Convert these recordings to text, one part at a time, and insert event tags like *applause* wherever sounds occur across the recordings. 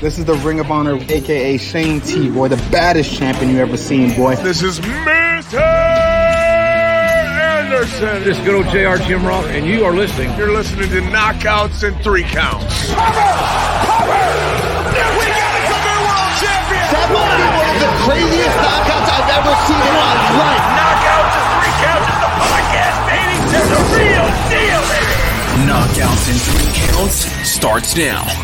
This is the Ring of Honor, aka Shane T, boy, the baddest champion you ever seen, boy. This is Mr. Anderson. This is good old JR Jim Ross, and you are listening. You're listening to Knockouts and Three Counts. Cover! Cover! We got a new world champion! That might be one of the craziest knockouts I've ever seen in my life. Knockouts and Three Counts is the podcast, baby! It's a real deal, baby! Knockouts and Three Counts starts now.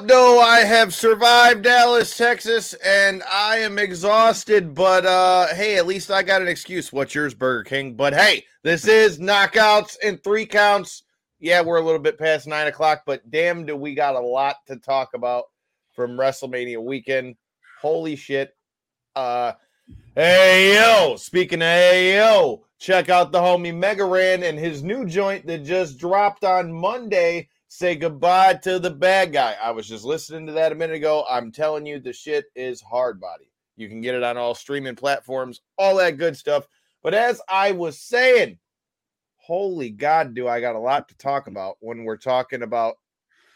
Up, though? I have survived Dallas, Texas, and I am exhausted. But uh, hey, at least I got an excuse. What's yours, Burger King? But hey, this is knockouts and three counts. Yeah, we're a little bit past nine o'clock, but damn, do we got a lot to talk about from WrestleMania weekend? Holy shit! Uh, hey yo, speaking of hey yo, check out the homie Mega Ran and his new joint that just dropped on Monday say goodbye to the bad guy. I was just listening to that a minute ago. I'm telling you, the shit is hard body. You can get it on all streaming platforms, all that good stuff. But as I was saying, holy God, do I got a lot to talk about when we're talking about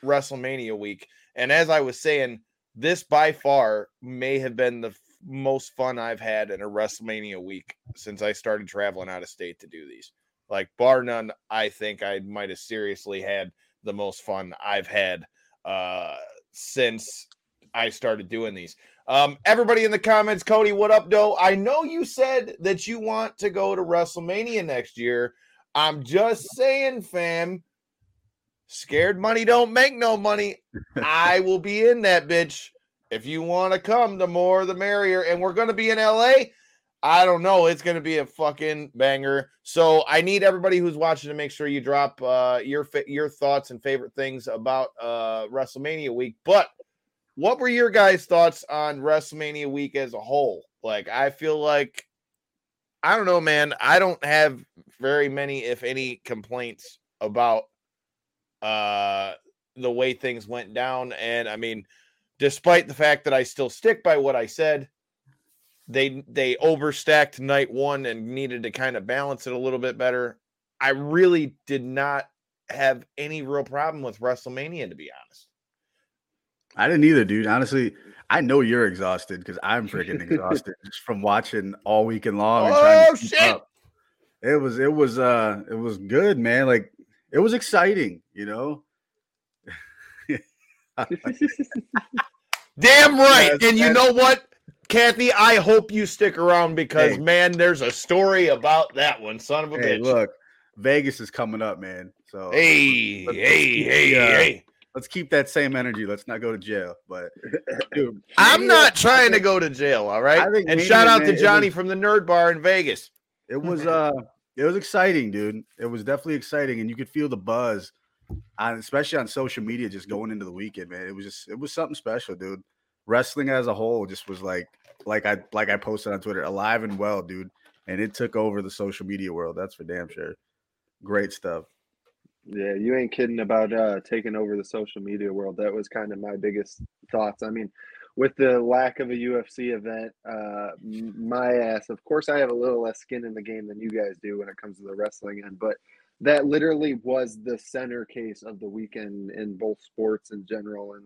WrestleMania week. And as I was saying, this by far may have been the most fun I've had in a WrestleMania week since I started traveling out of state to do these. Like, bar none, I think I might have seriously had the most fun I've had uh, since I started doing these. Um, everybody in the comments, Cody, what up, though? I know you said that you want to go to WrestleMania next year. I'm just saying, fam. Scared money don't make no money. *laughs* I will be in that bitch. If you want to come, the more the merrier. And we're going to be in LA. I don't know. It's going to be a fucking banger. So I need everybody who's watching to make sure you drop uh, your your thoughts and favorite things about uh, WrestleMania week. But what were your guys' thoughts on WrestleMania week as a whole? Like, I feel like I don't know, man. I don't have very many, if any, complaints about uh, the way things went down. And I mean, despite the fact that I still stick by what I said they they overstacked night one and needed to kind of balance it a little bit better. I really did not have any real problem with WrestleMania, to be honest. I didn't either, dude. Honestly, I know you're exhausted because I'm freaking exhausted *laughs* just from watching all weekend long. Oh shit! It was it was uh it was good, man. Like it was exciting, you know. *laughs* Damn right. Yes, and you know what, Kathy? I hope you stick around because Hey. man, there's a story about that one, son of a hey, bitch. look, Vegas is coming up, man. So Hey, let's- let's hey, keep hey, uh, hey. let's keep that same energy. Let's not go to jail. But *laughs* dude, I'm not trying to go to jail, all right? And Mania, shout out man, to Johnny was- from the Nerd Bar in Vegas. It was uh it was exciting, dude. It was definitely exciting, and you could feel the buzz on especially on social media just going into the weekend, man. It was just it was something special, dude. Wrestling as a whole just was like like I like I posted on Twitter, alive and well, dude. And it took over the social media world. That's for damn sure. Great stuff. Yeah, you ain't kidding about uh, taking over the social media world. That was kind of my biggest thoughts. I mean, with the lack of a UFC event, uh, my ass. Of course, I have a little less skin in the game than you guys do when it comes to the wrestling end, but that literally was the center case of the weekend in both sports in general. And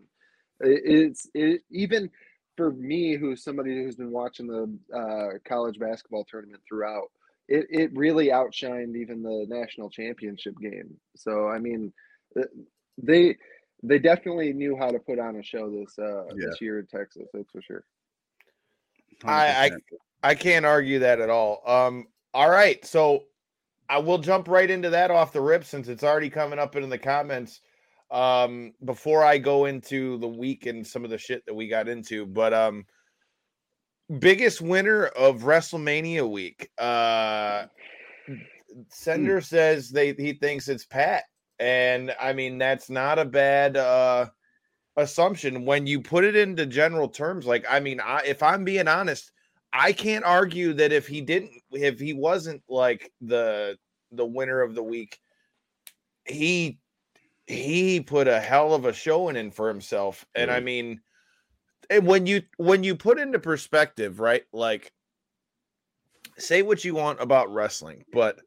it's it, even for me, who's somebody who's been watching the uh, college basketball tournament throughout it, it really outshined even the national championship game. So I mean, they they definitely knew how to put on a show this uh Yeah. this year in Texas. That's for sure. I, I I can't argue that at all. Um, all right, so I will jump right into that off the rip since it's already coming up in the comments. Um, before I go into the week and some of the shit that we got into, but um, biggest winner of WrestleMania week. Uh, Sender says they he thinks it's Pat, and I mean that's not a bad uh assumption when you put it into general terms. Like, I mean, I, if I'm being honest, I can't argue that if he didn't, if he wasn't like the the winner of the week, he he put a hell of a showing in for himself. And I mean, and when you when you put into perspective, right? Like, say what you want about wrestling, but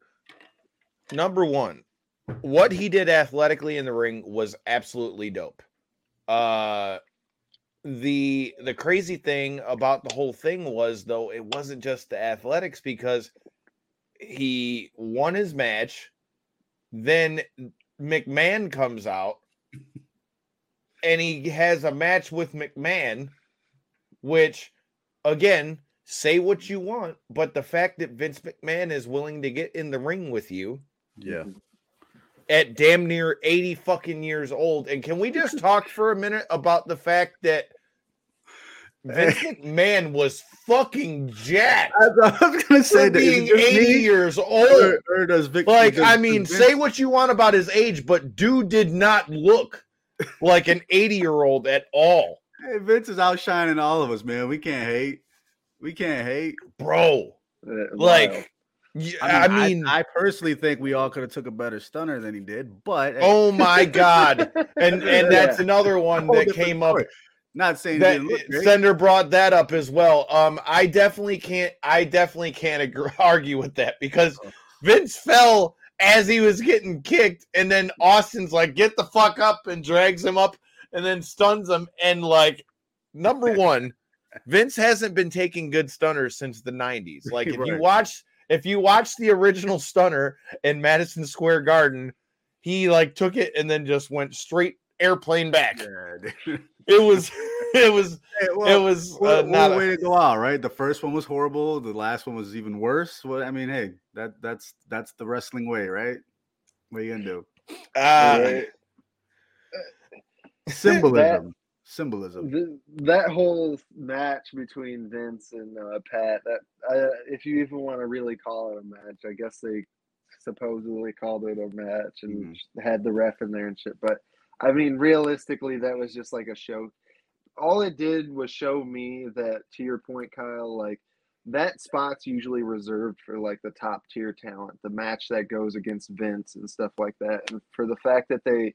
number one, what he did athletically in the ring was absolutely dope. Uh the the crazy thing about the whole thing was though it wasn't just the athletics because he won his match then McMahon comes out and he has a match with McMahon which again say what you want but the fact that Vince McMahon is willing to get in the ring with you Yeah. at damn near 80 fucking years old. And can we just talk for a minute about the fact that Vince McMahon was fucking jacked I was gonna say for being it 80 me, years old. or does Vic? Like, does- I mean, Vince- say what you want about his age, but dude did not look like an 80 year old at all. Hey, Vince is outshining all of us, man. We can't hate. We can't hate. Bro, Uh, like, I mean, I, personally think we all could have took a better stunner than he did, but hey, oh my *laughs* God. And, and that's another one that came up. Not saying that didn't look great. Sender brought that up as well. Um, I definitely can't. I definitely can't agree, *laughs* argue with that because Oh. Vince fell as he was getting kicked, and then Austin's like, "Get the fuck up!" and drags him up, and then stuns him. And like, number *laughs* one, Vince hasn't been taking good stunners since the '90s. Like, if you watch, if you watch the original stunner in Madison Square Garden, he like took it and then just went straight airplane back. Yeah. It was, *laughs* it was *laughs* Hey, it was what, uh, not a a- way to go out, right? The first one was horrible. The last one was even worse. Well, I mean, hey, that that's that's the wrestling way, right? What are you gonna do? uh, Right. Symbolism. Symbolism. Th- that whole match between Vince and uh, Pat, that uh, if you even want to really call it a match, I guess they supposedly called it a match and had the ref in there and shit. But I mean, realistically, that was just like a show. All it did was show me that, to your point, Kyle, like that spot's usually reserved for like the top tier talent, the match that goes against Vince and stuff like that. And for the fact that they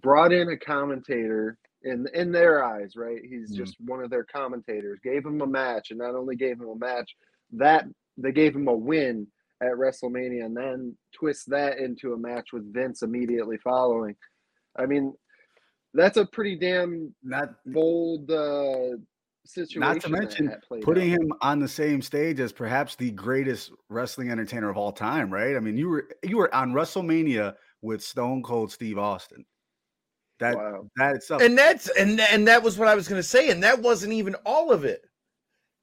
brought in a commentator in in their eyes, right? He's mm-hmm. just one of their commentators. Gave him a match, and not only gave him a match, that they gave him a win at WrestleMania, and then twist that into a match with Vince immediately following. I mean, that's a pretty damn Not bold uh, situation. not to mention putting out. him on the same stage as perhaps the greatest wrestling entertainer of all time, right? I mean, you were you were on WrestleMania with Stone Cold Steve Austin. That Wow. that itself. and that's and and that was what I was going to say, and that wasn't even all of it.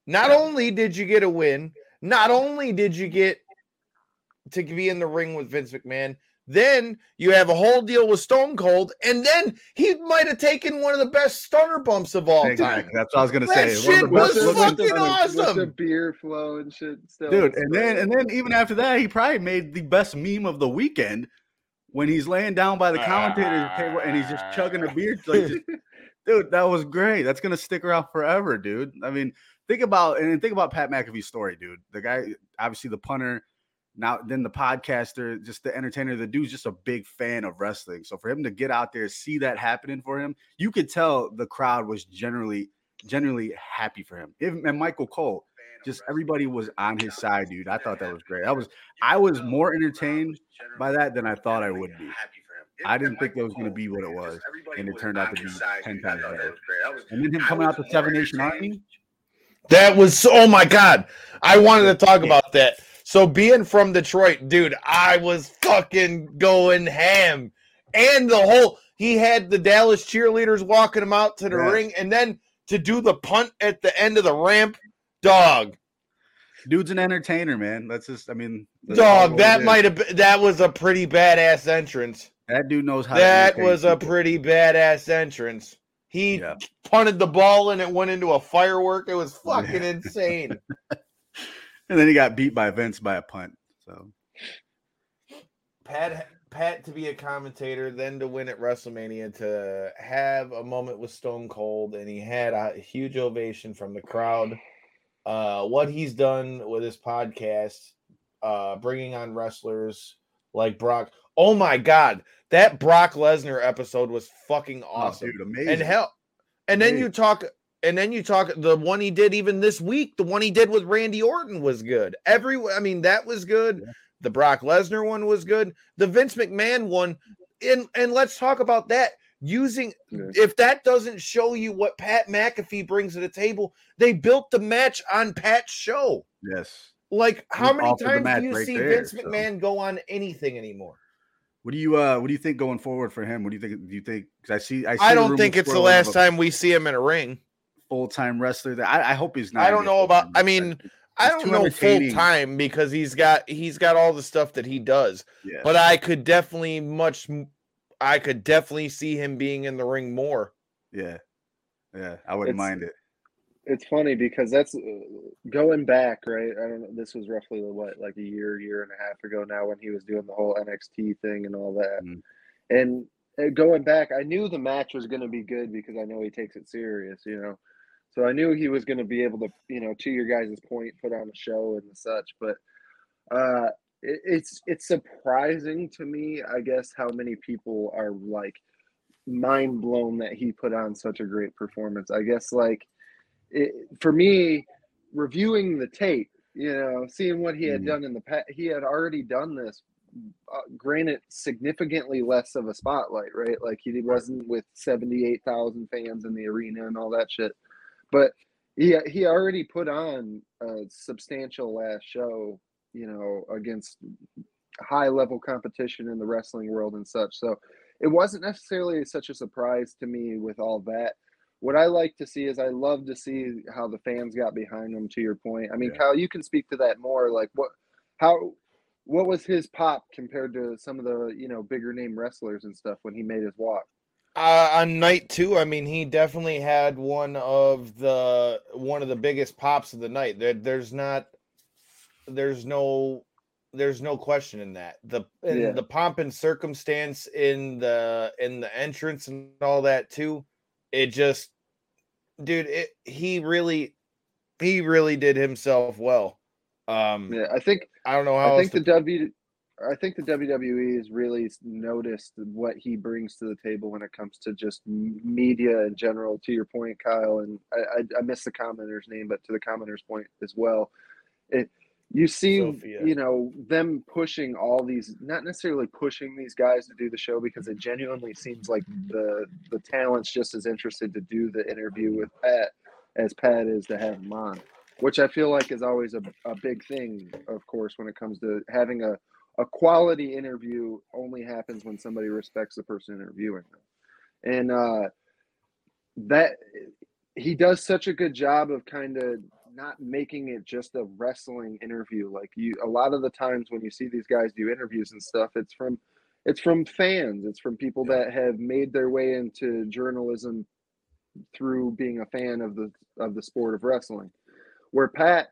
Not only did you get a win, not only did you get to be in the ring with Vince McMahon, then you have a whole deal with Stone Cold, and then he might have taken one of the best stunner bumps of all Exactly. time. That's what I was gonna That say. Shit was best fucking with the awesome. beer flow and shit. Still, dude. And then and then even after that, he probably made the best meme of the weekend when he's laying down by the commentator's table and he's just chugging a beer. Like, just- *laughs* dude, that was great. That's gonna stick around forever, dude. I mean, think about and think about Pat McAfee's story, dude. The guy, obviously the punter, now then the podcaster, just the entertainer. The dude's just a big fan of wrestling. So for him to get out there, see that happening for him, you could tell the crowd was generally generally happy for him. Even and Michael Cole, just everybody was on his side, dude. I thought that was great. I was I was more entertained by that than I thought I would be. I didn't think that was going to be what it was, and it turned out to be ten times better. And then him coming out the Seven Nation Army. That was oh my god. I wanted to talk about that. So being from Detroit, dude, I was fucking going ham. And the whole he had the Dallas cheerleaders walking him out to the ring and then to do the punt at the end of the ramp. Dog. Dude's an entertainer, man. That's just, I mean, Dog, that might have that was a pretty badass entrance. That dude knows how. That was a pretty badass entrance. He Yeah. punted the ball and it went into a firework. It was fucking *laughs* insane. And then he got beat by Vince by a punt. So Pat Pat to be a commentator, then to win at WrestleMania, to have a moment with Stone Cold, and he had a huge ovation from the crowd. Uh, what he's done with his podcast, uh, bringing on wrestlers like Brock. Oh my God, that Brock Lesnar episode was fucking awesome, oh, dude, amazing. and hell, and then you talk. And then you talk the one he did even this week, the one he did with Randy Orton was good. Every I mean, that was good. The Brock Lesnar one was good. The Vince McMahon one, and and let's talk about that. Using Yeah. if that doesn't show you what Pat McAfee brings to the table, they built the match on Pat's show. Yes. Like, how many times do you right see there, Vince so. McMahon go on anything anymore? What do you uh what do you think going forward for him? What do you think? Do you think because I see I see I don't think it's the last time we see him in a ring. Full time wrestler. That I, I hope he's not. I don't know about. I mean, I don't know full time because he's got he's got all the stuff that he does. yeah, But I could definitely much. I could definitely see him being in the ring more. yeah, yeah. I wouldn't It's- mind it. It's funny because that's uh, going back, right? I don't know. This was roughly what, like a year, year and a half ago now, when he was doing the whole NXT thing and all that. Mm. And uh, going back, I knew the match was going to be good because I know he takes it serious, you know. So I knew he was going to be able to, you know, to your guys' point, put on a show and such. But uh, it, it's it's surprising to me, I guess, how many people are like mind blown that he put on such a great performance. I guess like it, for me, reviewing the tape, you know, seeing what he had Mhm. done in the past, he had already done this. Uh, granted, significantly less of a spotlight, right? Like he wasn't with seventy-eight thousand fans in the arena and all that shit, but he he already put on a substantial last show, you know, against high level competition in the wrestling world and such. So it wasn't necessarily such a surprise to me with all that. What I like to see is I love to see how the fans got behind him. To your point, I mean, Yeah. Kyle, you can speak to that more. Like what, how, what was his pop compared to some of the you know bigger name wrestlers and stuff when he made his walk? Uh, on night two, I mean, he definitely had one of the one of the biggest pops of the night. There, there's not, there's no, there's no question in that. The in Yeah. the pomp and circumstance in the in the entrance and all that too. It just, dude, it he really, he really did himself well. Um, Yeah, I think I don't know how I think to the W. I think the WWE has really noticed what he brings to the table when it comes to just media in general. To your point, Kyle, and I, I, I missed the commenter's name, but to the commenter's point as well, it you see, Sophia. you know, them pushing all these, not necessarily pushing these guys to do the show because it genuinely seems like the the talent's just as interested to do the interview with Pat as Pat is to have him on which I feel like is always a, a big thing, of course, when it comes to having a, a quality interview only happens when somebody respects the person interviewing them. And uh, that he does such a good job of kind of not making it just a wrestling interview. Like you, a lot of the times when you see these guys do interviews and stuff, it's from it's from fans, it's from people that have made their way into journalism through being a fan of the of the sport of wrestling where Pat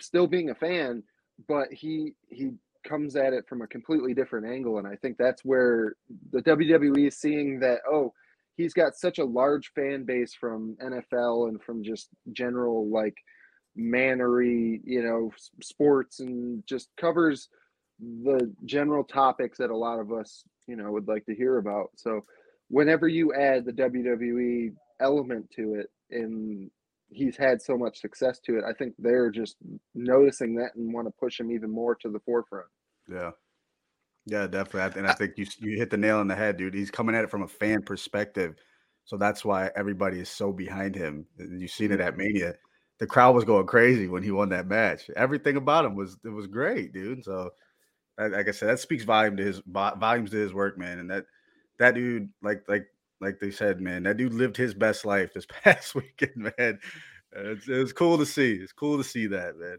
still being a fan, but he he comes at it from a completely different angle, and I think that's where the WWE is seeing that oh he's got such a large fan base from NFL and from just general like mannery, you know, sports and just covers the general topics that a lot of us, you know, would like to hear about. So whenever you add the WWE element to it and he's had so much success to it, I think they're just noticing that and want to push him even more to the forefront. Yeah. Yeah, definitely. I- And I think you you hit the nail on the head, dude. He's coming at it from a fan perspective. So that's why everybody is so behind him. And you've seen it at Mania. The crowd was going crazy when he won that match. Everything about him was it was great, dude. So like like I said, that speaks volume to his volumes to his work, man. And that that dude, like like like they said, man, that dude lived his best life this *laughs* past weekend, man. Uh, It's, cool to see. It's cool to see that, man.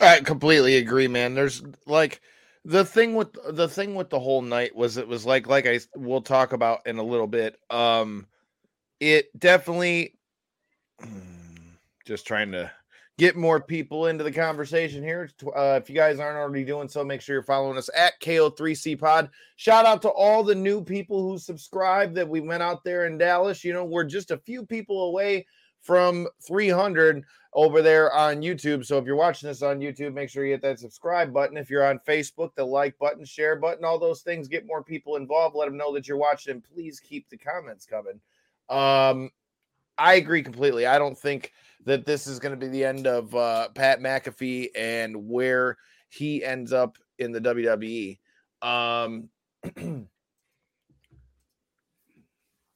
I completely agree, man. There's like the thing with the thing with the whole night was it was like like I we'll talk about in a little bit. Um it definitely *clears throat* just trying to get more people into the conversation here. Uh, if you guys aren't already doing so, make sure you're following us at KO3C Pod. Shout out to all the new people who subscribed that we went out there in Dallas. You know, we're just a few people away from 300 over there on YouTube. So if you're watching this on YouTube, make sure you hit that subscribe button. If you're on Facebook, the like button, share button, all those things, get more people involved. Let them know that you're watching, and please keep the comments coming. Um, I agree completely. I don't think that this is going to be the end of uh, Pat McAfee and where he ends up in the WWE. Um, *clears throat*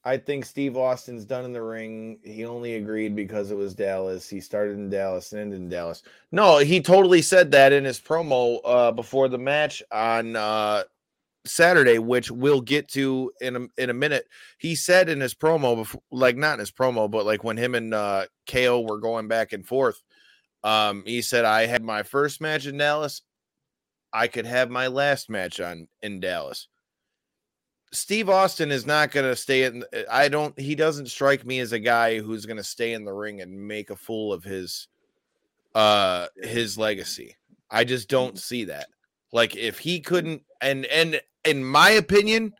I think Steve Austin's done in the ring. He only agreed because it was Dallas. He started in Dallas and ended in Dallas. No, he totally said that in his promo uh, before the match on uh, Saturday, which we'll get to in a, in a minute. He said in his promo, before, like not in his promo, but like when him and uh, KO were going back and forth, um, he said, "I had my first match in Dallas. I could have my last match on in Dallas." Steve Austin is not going to stay in. I don't. He doesn't strike me as a guy who's going to stay in the ring and make a fool of his, uh, his legacy. I just don't see that. Like if he couldn't, and and in my opinion,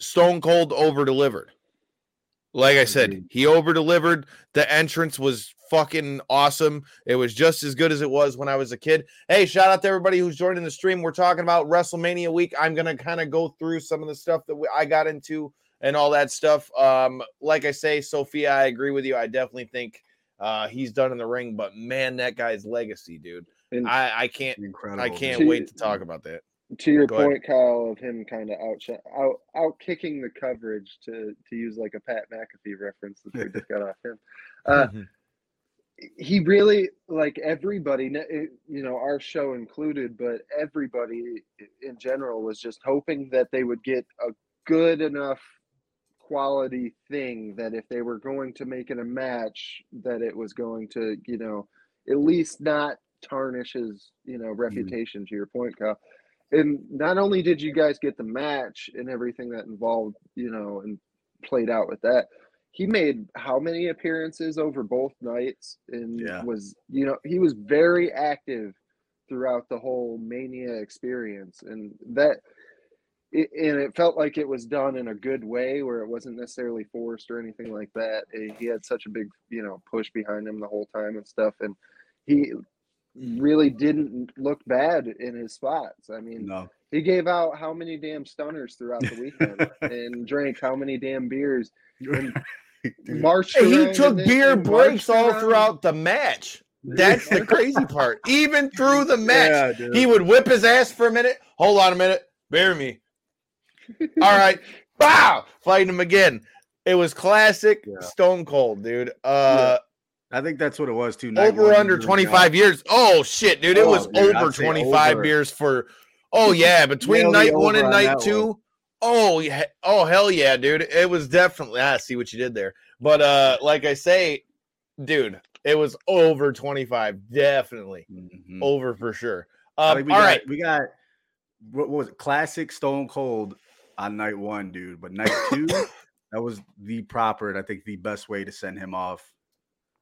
Stone Cold over delivered. Like I said, he over delivered. The entrance was fucking awesome. It was just as good as it was when I was a kid. Hey, shout out to everybody who's joining the stream. We're talking about WrestleMania week. I'm gonna kind of go through some of the stuff that we, I got into and all that stuff. Um, like I say, Sophia, I agree with you. I definitely think uh, he's done in the ring, but man, that guy's legacy, dude. And I, I can't, Incredible. I can't dude. wait to talk about that. to your Go ahead. point, Kyle, of him kind of out out out kicking the coverage to to use like a Pat McAfee reference that we just got off him. *laughs* Uh, he really like everybody, you know, our show included, but everybody in general was just hoping that they would get a good enough quality thing that if they were going to make it a match, that it was going to, you know, at least not tarnish his, you know, mm-hmm. reputation. To your point, Kyle. And not only did you guys get the match and everything that involved, you know, and played out with that, he made how many appearances over both nights and Yeah. was, you know, he was very active throughout the whole mania experience and that it, and it felt like it was done in a good way where it wasn't necessarily forced or anything like that he had such a big you know push behind him the whole time and stuff and he really didn't look bad in his spots i mean No. he gave out how many damn stunners throughout the weekend *laughs* and drank how many damn beers and *laughs* Dude, marched Hey, he took beer breaks all around. throughout the match. That's the *laughs* crazy part. Even through the match, Yeah, he would whip his ass for a minute. Hold on a minute. Bear me. All right. Bow. Fighting him again. It was classic Yeah. Stone Cold, dude. Uh I think that's what it was too. Over under 25 years. Oh shit, dude. It Oh, was dude, over 25 over. years for Oh yeah, between night 1 and on night that 2. Oh yeah. Oh hell yeah, dude. It was definitely I see what you did there. But uh like I say, dude, it was over 25 definitely. Mhm. Over for sure. Um, all got, right. we got what was it? Classic Stone Cold on night one, dude. But night two, *coughs* that was the proper and I think the best way to send him off,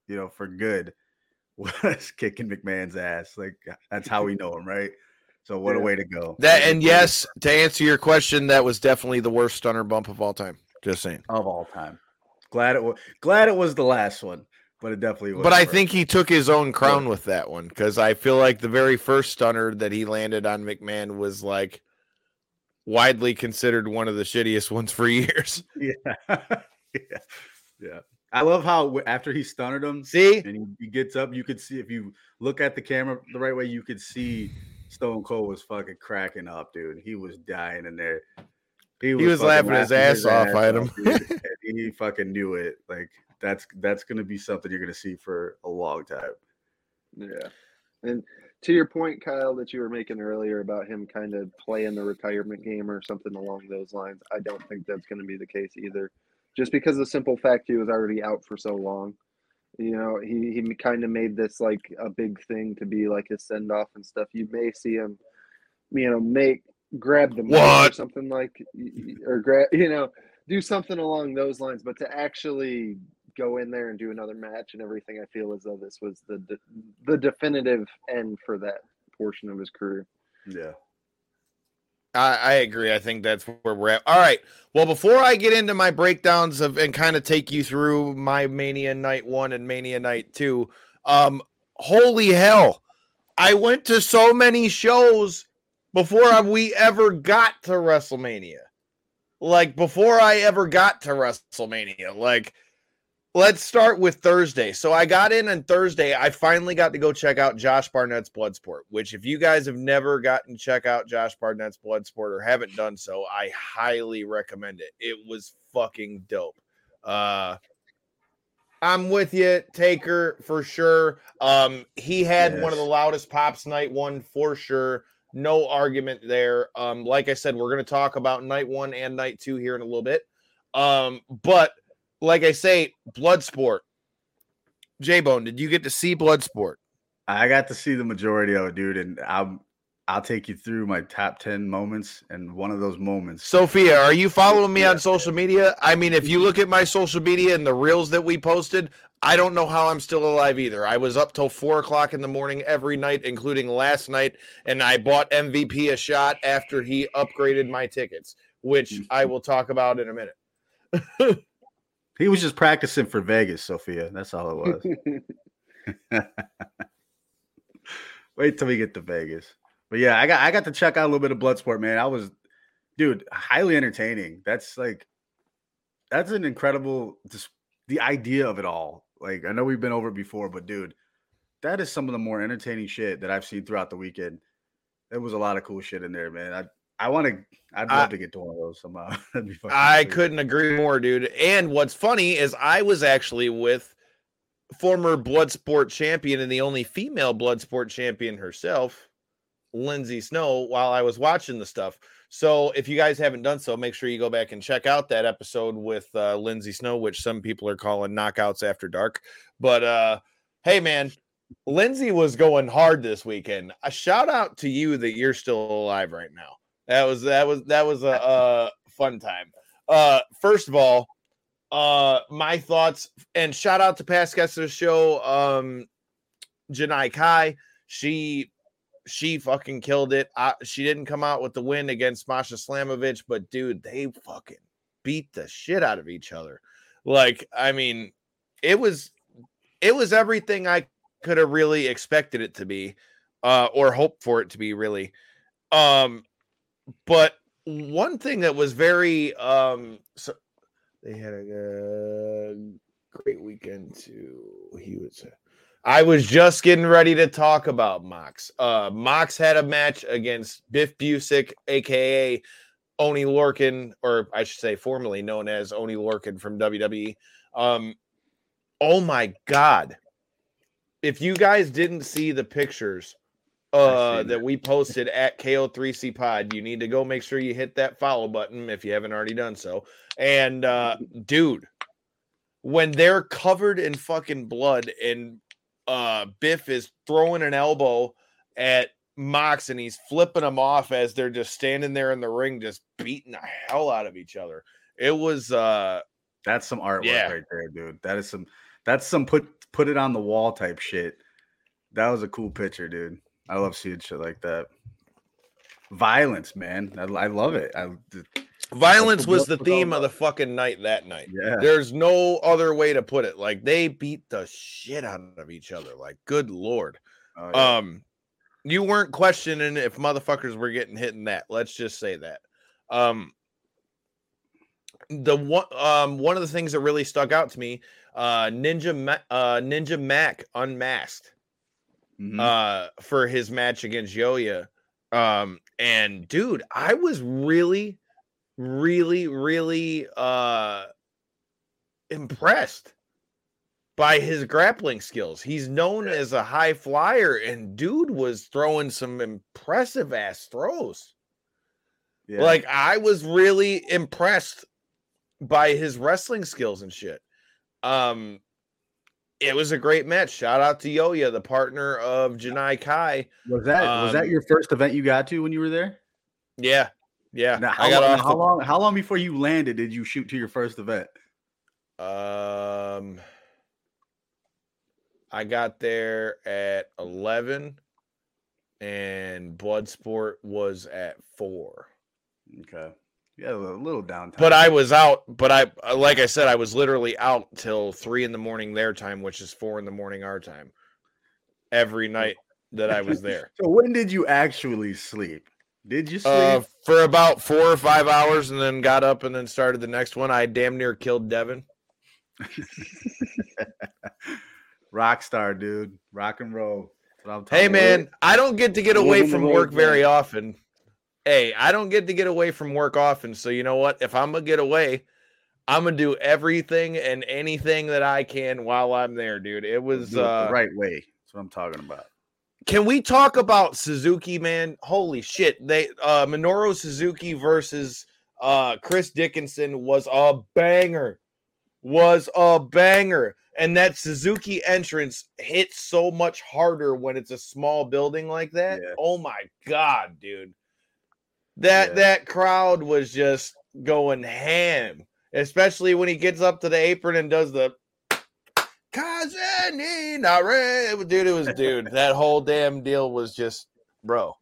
you know, for good *laughs* was kicking McMahon's ass. Like uh, that's how we *laughs* know him, right? So what a way to go. That and yes, to answer your question, that was definitely the worst stunner bump of all time. Just saying. of all time. Glad it was glad it was the last one, but it definitely was. But I think he took his own crown with that one because I feel like the very first stunner that he landed on McMahon was like widely considered one of the shittiest *laughs* ones for years. yeah. yeah. Yeah. I love how after he stunned him See, and he, he gets up, you could see if you look at the camera the right way, you could see Stone Cold was fucking cracking up, dude. He was dying in there. He was fucking laughing his ass off at him. dude, *laughs* he fucking knew it. Like that's that's gonna be something you're gonna see for a long time. Yeah. And to your point, Kyle, that you were making earlier about him kind of playing the retirement game or something along those lines, I don't think that's going to be the case either. Just because the simple fact he was already out for so long. You know, he, he kind of made this like a big thing to be like his send off and stuff. You may see him, you know, make grab the mic or something like, or grab, you know, do something along those lines. But to actually go in there and do another match and everything, I feel as though this was the the definitive end for that portion of his career. Yeah. I, I agree. I think that's where we're at. All right. Well, before I get into my breakdowns of and kind of take you through my Mania Night One and Mania Night Two, um, holy hell, I went to so many shows before we ever got to WrestleMania. Like before I ever got to WrestleMania, like let's start with Thursday. So I got in on Thursday. I finally got to go check out Josh Barnett's Bloodsport, which if you guys have never gotten to check out Josh Barnett's Bloodsport or haven't done so, I highly recommend it. It was fucking dope. Uh I'm with you, Taker, for sure. Um, he had one of the loudest pops night one for sure. No argument there. Um, like I said, we're gonna talk about night one and night two here in a little bit. Um, but like I say, Bloodsport. J Bone, did you get to see Bloodsport? I got to see the majority of it, dude, and I'm I'll take you through my top ten moments, and one of those moments. Sophia, are you following me on social media? I mean, if you look at my social media and the reels that we posted, I don't know how I'm still alive either. I was up till four o'clock in the morning every night, including last night, and I bought MVP a shot after he upgraded my tickets, which mm-hmm. I will talk about in a minute. *laughs* He was just practicing for Vegas, Sophia. That's all it was. *laughs* Wait till we get to Vegas. But yeah, I got I got to check out a little bit of Bloodsport, man. I was, dude, highly entertaining. That's like, that's an incredible. Just the idea of it all. Like I know we've been over it before, but dude, that is some of the more entertaining shit that I've seen throughout the weekend. There was a lot of cool shit in there, man. I I want to. I'd I- love to get to one of those somehow. *laughs* Be fucking I couldn't agree more, dude. And what's funny is I was actually with former Bloodsport champion and the only female Bloodsport champion herself, Lindsay Snow, while I was watching the stuff. So if you guys haven't done so, make sure you go back and check out that episode with uh, Lindsay Snow, which some people are calling knockouts after dark. But uh, hey, man, Lindsay was going hard this weekend. A shout out to you that you're still alive right now. That was that was that was a, a fun time. Uh, first of all, uh, my thoughts and shout out to past guests of the show, um, Janai Kai. She she fucking killed it. I, she didn't come out with the win against Masha Slamovich, but dude, they fucking beat the shit out of each other. Like, I mean, it was it was everything I could have really expected it to be, uh, or hoped for it to be, really. Um, but one thing that was very um, so they had a uh, great weekend too. He was. I was just getting ready to talk about Mox. Uh, Mox had a match against Biff Busick, aka Oney Lorcan, or I should say, formerly known as Oney Lorcan from WWE. Um, oh my god! If you guys didn't see the pictures uh, seen that we posted at KO3C Pod, you need to go make sure you hit that follow button if you haven't already done so. And uh, dude, when they're covered in fucking blood and uh Biff is throwing an elbow at Mox and he's flipping them off as they're just standing there in the ring, just beating the hell out of each other. It was uh That's some artwork Yeah. right there, dude. That is some that's some put put it on the wall type shit. That was a cool picture, dude. I love seeing shit like that. Violence, man. I, I love it. I, violence was the what it's all theme of the fucking night that night. yeah. There's no other way to put it. Like they beat the shit out of each other. Like, good lord. Oh, yeah. Um, you weren't questioning if motherfuckers were getting hit in that. Let's just say that. Um, the one um one of the things that really stuck out to me, uh, Ninja Ma- uh Ninja Mack unmasked Mhm. uh for his match against Yoya. Um, and dude, I was really, really, really uh impressed by his grappling skills. He's known as a high flyer, and dude was throwing some impressive ass throws. yeah. Like I was really impressed by his wrestling skills and shit. Um it was a great match. Shout out to Yoya, the partner of Janai Kai. was that was that um, your first event you got to when you were there? Yeah. Yeah. Now, how, I got long, off how long how long before you landed did you shoot to your first event? um I got there at 11 and Bloodsport was at 4. Okay. Yeah, a little, little downtime. But I was out, but I uh, like I said I was literally out till 3 in the morning their time, which is 4 in the morning our time. Every night that I was there. *laughs* So when did you actually sleep? Did you sleep? Uh, for about four or five hours, and then got up and then started the next one. I damn near killed Devin. *laughs* Rock star, dude. Rock and roll. That's what I'm Hey talking man, I don't get to get away from work very often. Hey, I don't get to get away from work often. So you know what? If I'm gonna get away, I'm gonna do everything and anything that I can while I'm there, dude. It was it uh the right way. That's what I'm talking about. Can we talk about Suzuki, man? Holy shit. They uh Minoru Suzuki versus uh Chris Dickinson was a banger. Was a banger. And that Suzuki entrance hits so much harder when it's a small building like that. Yeah. Oh my god, dude. That Yeah. that crowd was just going ham, especially when he gets up to the apron and does the Kaze ni Nare. Dude, it was dude. that whole damn deal was just bro.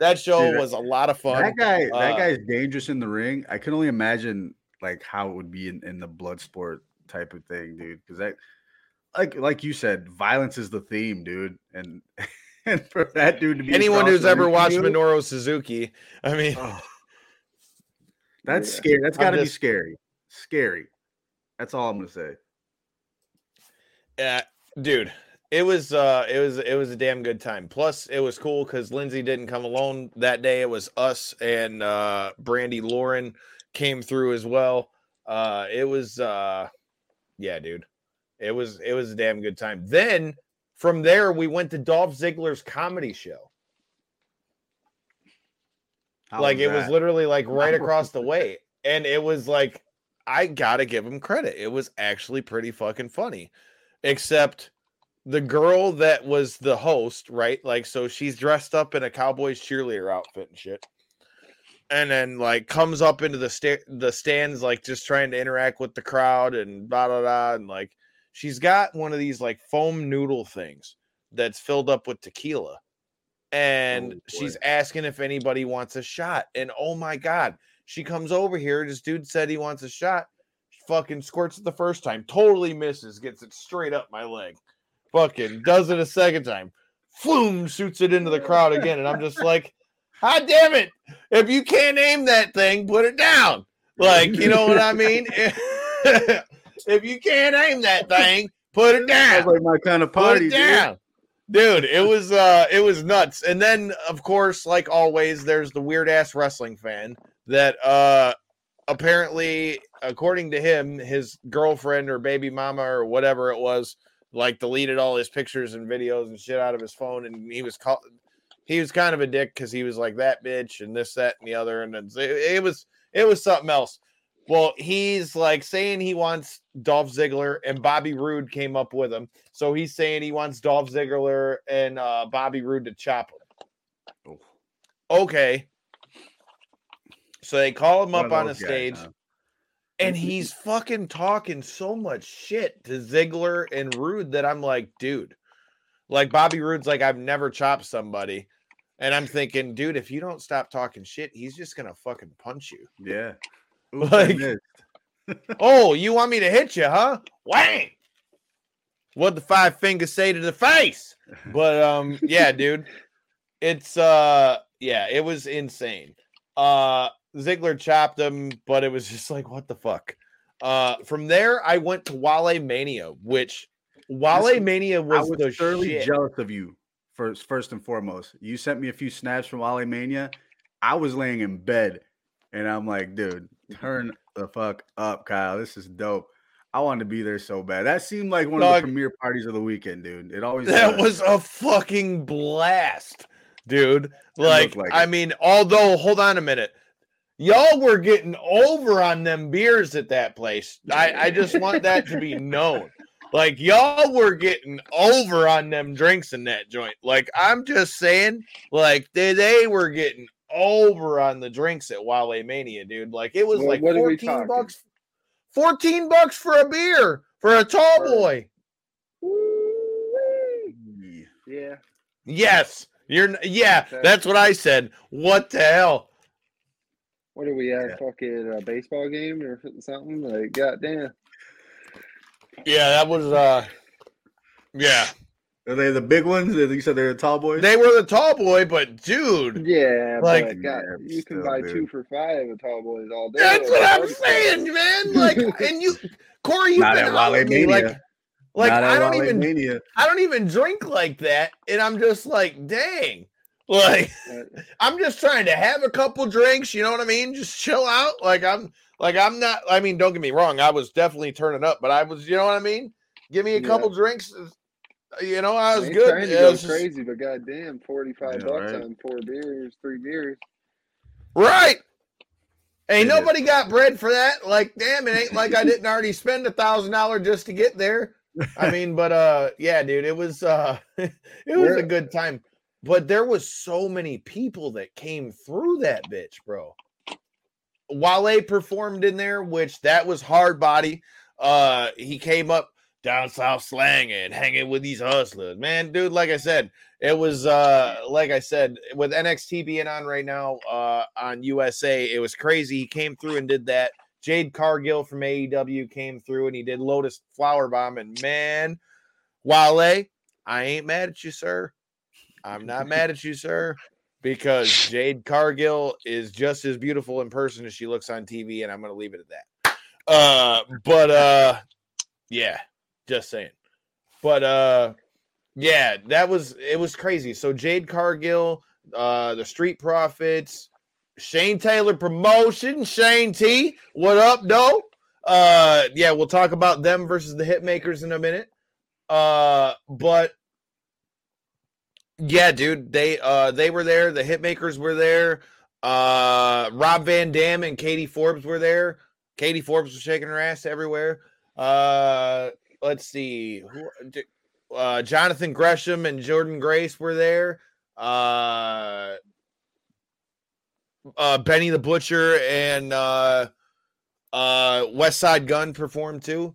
That show Dude, was a lot of fun. That guy, Uh, that guy's dangerous in the ring. I can only imagine like how it would be in, in the blood sport type of thing, dude. Because that, like, like you said, violence is the theme, dude. And *laughs* and *laughs* for that dude to be Anyone who's ever watched you, Minoru Suzuki, I mean, oh, *laughs* that's Yeah. scary. That's got to be scary. Scary. That's all I'm gonna say. Yeah, dude, it was uh it was it was a damn good time. Plus, it was cool because Lindsay didn't come alone that day. It was us and uh Brandi Lauren came through as well. Uh it was uh yeah, dude. It was it was a damn good time. Then from there we went to Dolph Ziggler's comedy show. How like it was literally like right across the way. And it was like I gotta give him credit. It was actually pretty fucking funny. Except the girl that was the host, right? Like, so she's dressed up in a Cowboys cheerleader outfit and shit. And then like comes up into the sta- the stands, like just trying to interact with the crowd and blah blah blah. And like she's got one of these like foam noodle things that's filled up with tequila. And Oh, she's asking if anybody wants a shot. And oh my god, she comes over here. This dude said he wants a shot. Fucking squirts it the first time, totally misses, gets it straight up my leg. Fucking does it a second time. Floom shoots it into the crowd again. And I'm just like, God damn it. If you can't aim that thing, put it down. Like, you know what I mean? *laughs* *laughs* if you can't aim that thing, put it down like my kind of put party, it dude. down. Dude, it was uh it was nuts. And then of course, like always, there's the weird ass wrestling fan that uh apparently, according to him, his girlfriend or baby mama or whatever it was, like deleted all his pictures and videos and shit out of his phone, and he was called he was kind of a dick because he was like that bitch and this, that, and the other, and it, it was it was something else. Well, he's like saying he wants Dolph Ziggler, and Bobby Roode came up with him. So he's saying he wants Dolph Ziggler and uh, Bobby Roode to chop him. Okay. So they call him One up on the guys, stage, huh? and he's fucking talking so much shit to Ziggler and Roode that I'm like, dude, like Bobby Roode's like, I've never chopped somebody. And I'm thinking, dude, if you don't stop talking shit, he's just gonna fucking punch you. Yeah. Oops, Like- *laughs* Oh, you want me to hit you, huh? Whang! What the five fingers say to the face? But um, *laughs* yeah, dude, it's uh, yeah, it was insane. Uh, Ziggler chopped him, but it was just like, what the fuck? Uh, from there, I went to Wale Mania, which Wale Listen, Mania I was, was the thoroughly shit. jealous of you. First, first and foremost, you sent me a few snaps from Wale Mania. I was laying in bed, and I'm like, dude, turn the fuck up, Kyle. This is dope. I wanted to be there so bad. That seemed like one of the premier parties of the weekend, dude. It always That does. was a fucking blast, dude. Like, like I it. mean, although, hold on a minute. Y'all were getting over on them beers at that place. I, I just want that to be known. Like, y'all were getting over on them drinks in that joint. Like, I'm just saying, like, they, they were getting over on the drinks at Wale Mania, dude. Like, it was Well, like what are we 14 bucks. 14 bucks for a beer for a tall For- boy. Yeah. Yeah. Yes. You're yeah, Okay. that's what I said. What the hell? What are we at? Yeah. Fucking a baseball game or something? Like, goddamn. Yeah, that was uh yeah. Are they the big ones? You said they're the tall boys. They were the tall boy, but dude, Yeah, Like- but God, Yeah, you can still, buy dude. two for five at Tall Boys all day. that's what I'm Like, saying, man. Like, *laughs* and you, Corey, you've Not been at out me, like, like Not I don't Wale even, Mania. I don't even drink like that, and I'm just like, dang, like, *laughs* I'm just trying to have a couple drinks. You know what I mean? Just chill out. Like I'm, like I'm not. I mean, don't get me wrong. I was definitely turning up, but I was, you know what I mean? Give me a Yeah. couple drinks. You know, I I was good. trying to It go was just- crazy, but goddamn, forty-five Yeah, bucks right. on four beers, three beers. Right. Ain't It is. nobody got bread for that. Like, damn, it ain't like I *laughs* didn't already spend a thousand dollars just to get there. I mean, but uh yeah, dude, it was uh *laughs* it was Where- a good time. But there was so many people that came through that bitch, bro. Wale performed in there, which that was hard body. Uh he came up down south slanging, hanging with these hustlers. Man, dude, like I said, it was uh like I said, with NXT being on right now uh on USA, it was crazy. He came through and did that. Jade Cargill from AEW came through and he did Lotus Flower Bomb. And man, Wale, I ain't mad at you, sir. I'm not *laughs* mad at you, sir, because Jade Cargill is just as beautiful in person as she looks on TV, and I'm gonna leave it at that. Uh, but uh, yeah, just saying. But uh, yeah, that was it was crazy. So Jade Cargill, uh, the Street Profits, Shane Taylor Promotion, Shane T, what up, though? Uh, yeah, we'll talk about them versus the Hitmakers in a minute. Uh, but yeah, dude, they uh they were there. The Hitmakers were there. Uh, Rob Van Dam and Katie Forbes were there. Katie Forbes was shaking her ass everywhere. Uh, let's see, who, uh, Jonathan Gresham and Jordynne Grace were there. Uh, uh, Benny the Butcher and uh, uh, Westside Gunn performed too.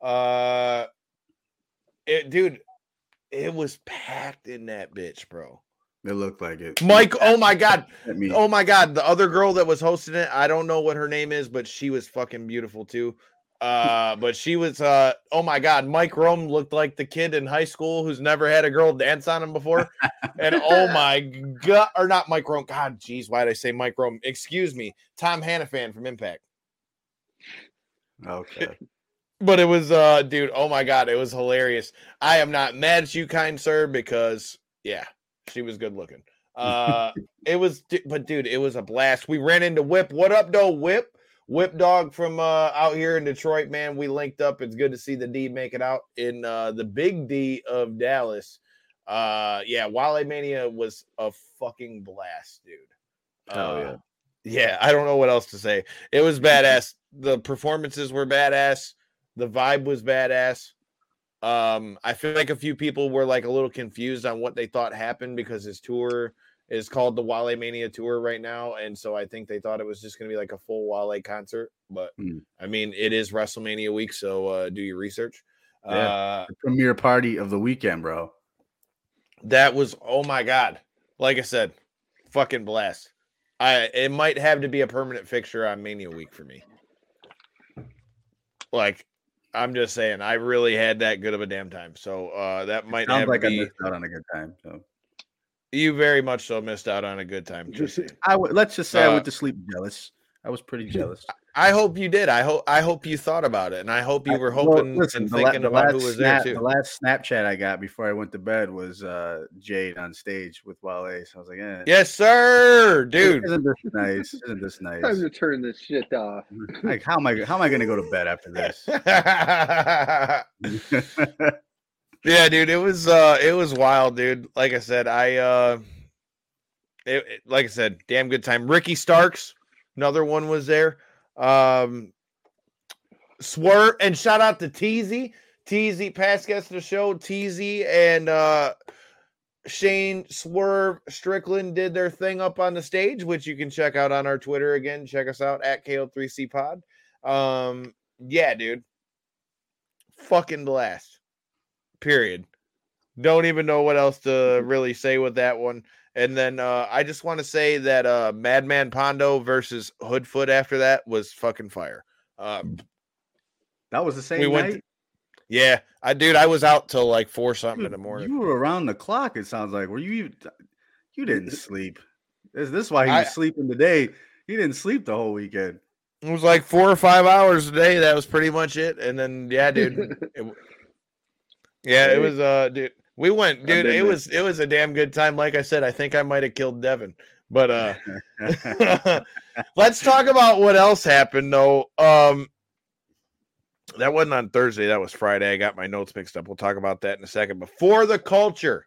Uh, it, dude, it was packed in that bitch, bro. It looked like it. Mike, oh my god, *laughs* oh my god, the other girl that was hosting it, I don't know what her name is, but she was fucking beautiful too. Uh, but she was uh oh my god, Mike Rome looked like the kid in high school who's never had a girl dance on him before. and oh *laughs* my god, or not Mike Rome. God, jeez, why did I say Mike Rome? Excuse me, Tom Hannifan from Impact. Okay. *laughs* But it was uh dude, oh my god, it was hilarious. I am not mad at you, kind sir, because yeah, she was good looking. *laughs* Uh it was but dude, it was a blast. We ran into Whip. What up, though, Whip? Whip dog from uh out here in Detroit, man. We linked up. It's good to see the D make it out in uh the big D of Dallas. Uh yeah, Wale Mania was a fucking blast, dude. Hell yeah. Uh, yeah, I don't know what else to say. It was badass. The performances were badass. The vibe was badass. Um, I feel like a few people were like a little confused on what they thought happened because his tour is called the Wale Mania Tour right now, and so I think they thought it was just going to be like a full Wale concert. But Hmm. I mean, it is WrestleMania week, so uh, do your research. Yeah. Uh, premiere party of the weekend, bro. that was oh my god! Like I said, fucking blast. I it might have to be a permanent fixture on Mania week for me. Like, I'm just saying, I really had that good of a damn time. So uh that might Sounds like to I missed out on a good time. So you very much so missed out on a good time. Just saying. I w- let's just say I Uh, went to sleep jealous. I was pretty *laughs* jealous. I hope you did. I hope I hope you thought about it, and I hope you I- were well, hoping listen, and the la- thinking the about who last was snap- there too. The last Snapchat I got before I went to bed was uh, Jade on stage with Wale. So I was like, eh, Yes, sir, dude. Isn't this nice? Isn't this nice? *laughs* Time to turn this shit off. Like, how am I? How am I going to go to bed after this? *laughs* yeah, dude, it was uh it was wild, dude. Like I said, I uh it, it- like I said, damn good time. Ricky Starks, another one was there. Um Swerve and shout out to Teasy. Teasy, past guest of the show, Teasy and uh Shane Swerve Strickland did their thing up on the stage, which you can check out on our Twitter again. Check us out at KO3C Pod. Um, yeah, dude. Fucking blast. Period. Don't even know what else to really say with that one. And then uh, I just want to say that uh, Madman Pondo versus Hoodfoot after that was fucking fire. Uh, that was the same we went night. Yeah, I dude, I was out till like four something in the morning. You were around the clock. It sounds like. Were you? even- You didn't sleep. This, this is why he I- was sleeping today. He didn't sleep the whole weekend. It was like four or five hours a day. That was pretty much it. And then yeah, dude. *laughs* it yeah, it was uh dude. We went, dude. It was it was a damn good time. Like I said, I think I might have killed Devin. But uh *laughs* *laughs* let's talk about what else happened though. Um that wasn't on Thursday, that was Friday. I got my notes mixed up. We'll talk about that in a second. Before the culture.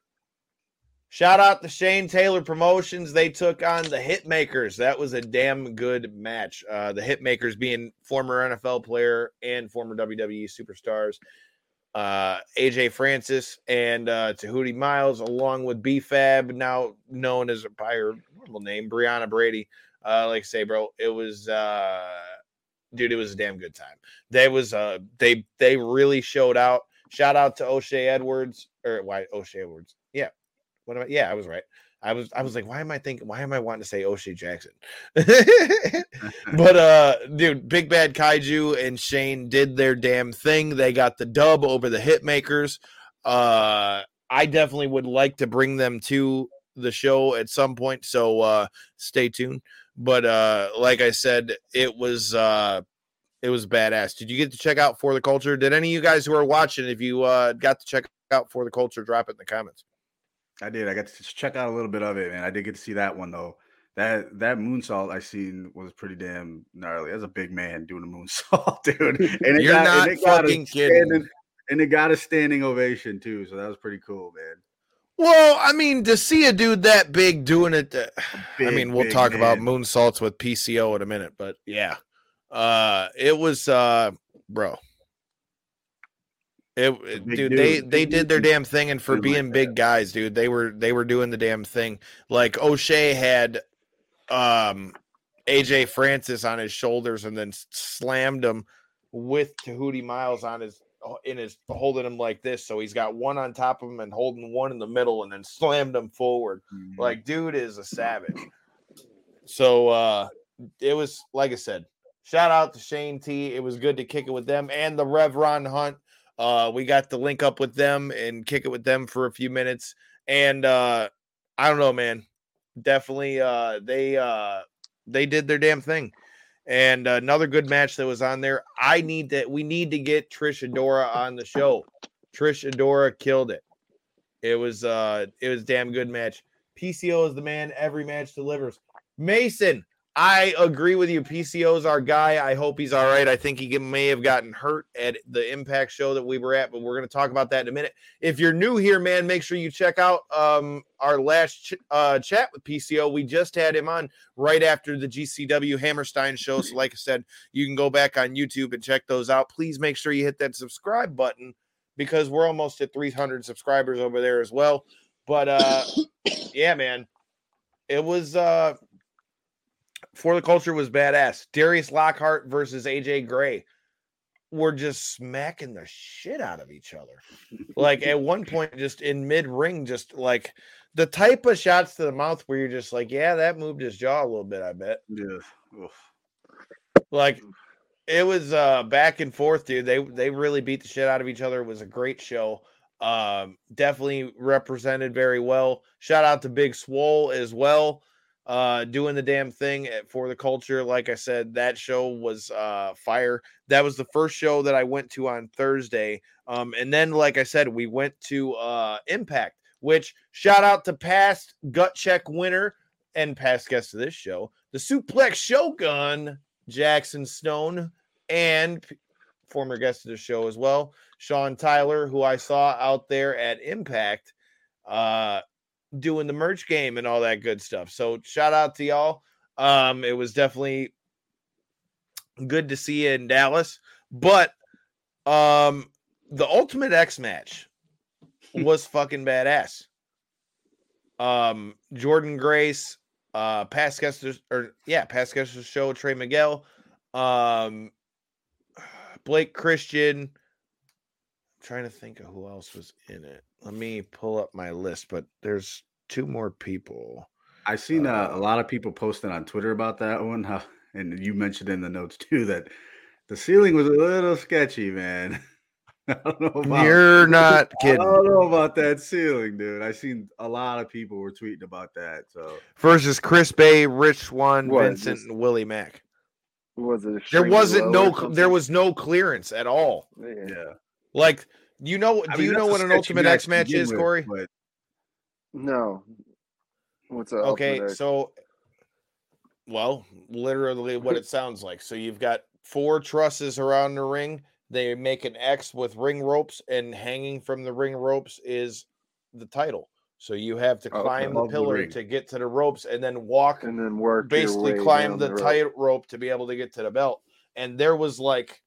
Shout out to Shane Taylor Promotions. They took on the Hitmakers. That was a damn good match. Uh, the Hitmakers being former NFL player and former WWE superstars. Uh, AJ Francis and uh, Tehuti Miles, along with BFAB, now known as by her normal name, Brianna Brady. Uh, like I say, bro, it was uh, dude, it was a damn good time. They was uh they they really showed out. Shout out to O'Shea Edwards or why O'Shea Edwards. Yeah. What am I? Yeah, I was right. I was I was like, why am I thinking why am I wanting to say O'Shea Jackson? *laughs* *laughs* but uh dude, Big Bad Kaiju and Shane did their damn thing. They got the dub over the Hitmakers. Uh I definitely would like to bring them to the show at some point, so uh stay tuned. But uh like I said, it was uh it was badass. Did you get to check out For the Culture? Did any of you guys who are watching, if you uh got to check out For the Culture, drop it in the comments. I did. I got to check out a little bit of it, man. I did get to see that one though. That that moonsault I seen was pretty damn gnarly. That's a big man doing a moonsault, *laughs* dude. And it You're got, not and it got a kidding. standing- And it got a standing ovation too. So that was pretty cool, man. Well, I mean, to see a dude that big doing it, uh, *sighs* I mean, we'll big talk about man. moonsaults with PCO in a minute, but yeah, uh, it was, uh, bro. It, it- big dude, they they did their damn thing, and for Dude like being big guys, dude, they were they were doing the damn thing. Like O'Shea had, um, AJ Francis on his shoulders, and then slammed him with Tehuti Miles on his in his holding him like this. So he's got one on top of him and holding one in the middle, and then slammed him forward. Mhm. Like, dude is a savage. So uh it was like I said, shout out to Shane T. It was good to kick it with them and the Rev Ron Hunt. Uh we got to link up with them and kick it with them for a few minutes. And uh I don't know, man. Definitely uh they uh they did their damn thing. And another good match that was on there. I need that we need to get Trish Adora on the show. Trish Adora killed it. It was uh it was damn good match. PCO is the man. Every match delivers. Mason, I agree with you. PCO's our guy. I hope he's all right. I think he may have gotten hurt at the Impact show that we were at, but we're going to talk about that in a minute. If you're new here, man, make sure you check out um, our last ch- uh, chat with PCO. We just had him on right after the GCW Hammerstein show. So, like I said, you can go back on YouTube and check those out. Please make sure you hit that subscribe button because we're almost at 300 subscribers over there as well. But uh, *coughs* yeah, man, it was uh, for the culture was badass. Darius Lockhart versus AJ Gray were just smacking the shit out of each other. Like at one point, just in mid ring, just like the type of shots to the mouth where you're just like, yeah, that moved his jaw a little bit. I bet. Yeah. Like it was uh back and forth, dude. They they really beat the shit out of each other. It was a great show. Um, definitely represented very well. Shout out to Big Swole as well. Uh, doing the damn thing for the culture. Like I said, that show was uh fire. That was the first show that I went to on Thursday. Um, and then, like I said, we went to uh Impact, which shout out to past gut check winner and past guest of this show, the Suplex Shogun, Jackson Stone, and p- former guest of the show as well, Sean Tyler, who I saw out there at Impact, uh, doing the merch game and all that good stuff. So shout out to y'all. Um, it was definitely good to see you in Dallas, but um, the Ultimate X match *laughs* was fucking badass. Um, Jordynne Grace, uh, past guest or yeah, past guest show, Trey Miguel, um, Blake Christian. I'm trying to think of who else was in it. Let me pull up my list, but there's two more people. I've seen uh, a lot of people posting on Twitter about that one. How, *laughs* and you mentioned in the notes too that the ceiling was a little sketchy, man. *laughs* I don't know about You're not kidding. *laughs* I don't know about that ceiling, dude. I seen a lot of people were tweeting about that. So Versus Chris Bey, Rich Swann, What, Vincent, just- and Willie Mack. Was it? There wasn't no or cl- something? there was no clearance at all. Yeah. yeah, Like you know, do I mean, you know what an Ultimate match X match is, with, Corey? But No. What's that? Okay, so well, literally what it sounds like. So you've got four trusses around the ring. They make an X with ring ropes, and hanging from the ring ropes is the title. So you have to climb the Above the pillar ring. to get to the ropes, and then walk and then work. basically climb down the, rope. tight rope to be able to get to the belt. And there was like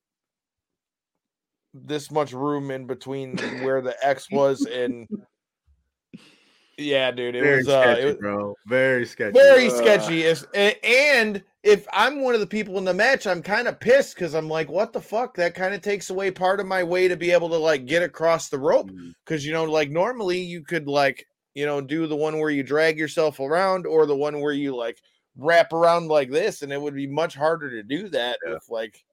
this much room in between *laughs* where the X was and yeah, dude, it very was uh sketchy, it was bro. Very sketchy. very Uh, sketchy. And if I'm one of the people in the match, I'm kind of pissed because I'm like, what the fuck? That kind of takes away part of my way to be able to like get across the rope. Mm, Because you know, like normally you could like, you know, do the one where you drag yourself around or the one where you like wrap around like this, and it would be much harder to do that Yeah. with like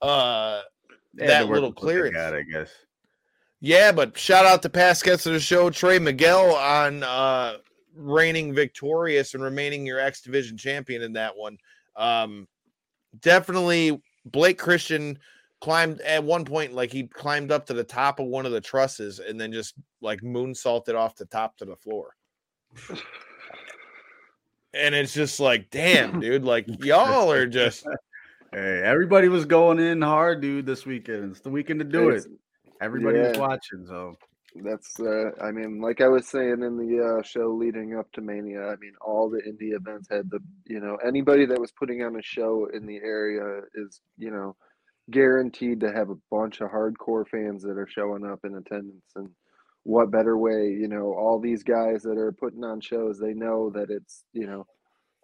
uh they had to that little clearance. got, I guess. yeah, but shout out to past guests of the show, Trey Miguel on uh reigning victorious and remaining your X Division champion in that one. Um definitely Blake Christian climbed at one point like he climbed up to the top of one of the trusses and then just like moonsaulted off the top to the floor. *sighs* And it's just like, damn, dude, like y'all are just *laughs* Hey, everybody was going in hard, dude, this weekend. It's the weekend to do it. It's- Everybody was watching, so That's, uh, I mean, like I was saying in the uh, show leading up to Mania, I mean, all the indie events had the, you know, anybody that was putting on a show in the area is, you know, guaranteed to have a bunch of hardcore fans that are showing up in attendance. And what better way, you know, all these guys that are putting on shows, they know that it's, you know,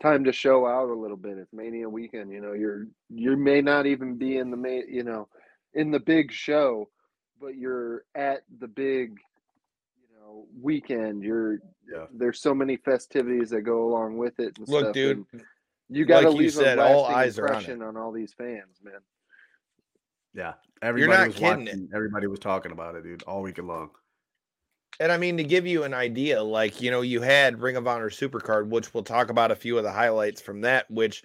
time to show out a little bit. It's Mania weekend, you know, you're, you may not even be in the main, you know, in the big show, but you're at the big, you know, weekend. You're Yeah. there's so many festivities that go along with it. And look, stuff, dude. and you got to like you leave said, a all eyes are on on, all these fans, man. yeah. Everybody not was kidding watching. Everybody was talking about it, dude, all weekend long. And I mean, to give you an idea, like, you know, you had Ring of Honor Supercard, which we'll talk about a few of the highlights from that, which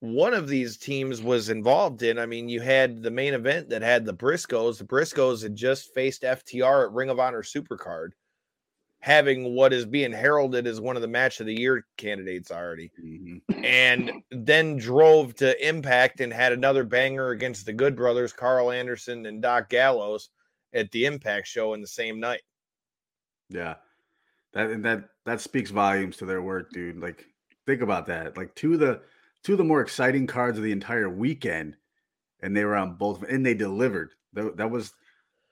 one of these teams was involved in. I mean, you had the main event that had the Briscoes. The Briscoes had just faced FTR at Ring of Honor Supercard, having what is being heralded as one of the match of the year candidates already. Mhm. And then drove to Impact and had another banger against the Good Brothers, Karl Anderson and Doc Gallows at the Impact show in the same night. Yeah. That and that that speaks volumes to their work, dude. Like think about that. Like two of the two of the more exciting cards of the entire weekend and they were on both and they delivered. That, that was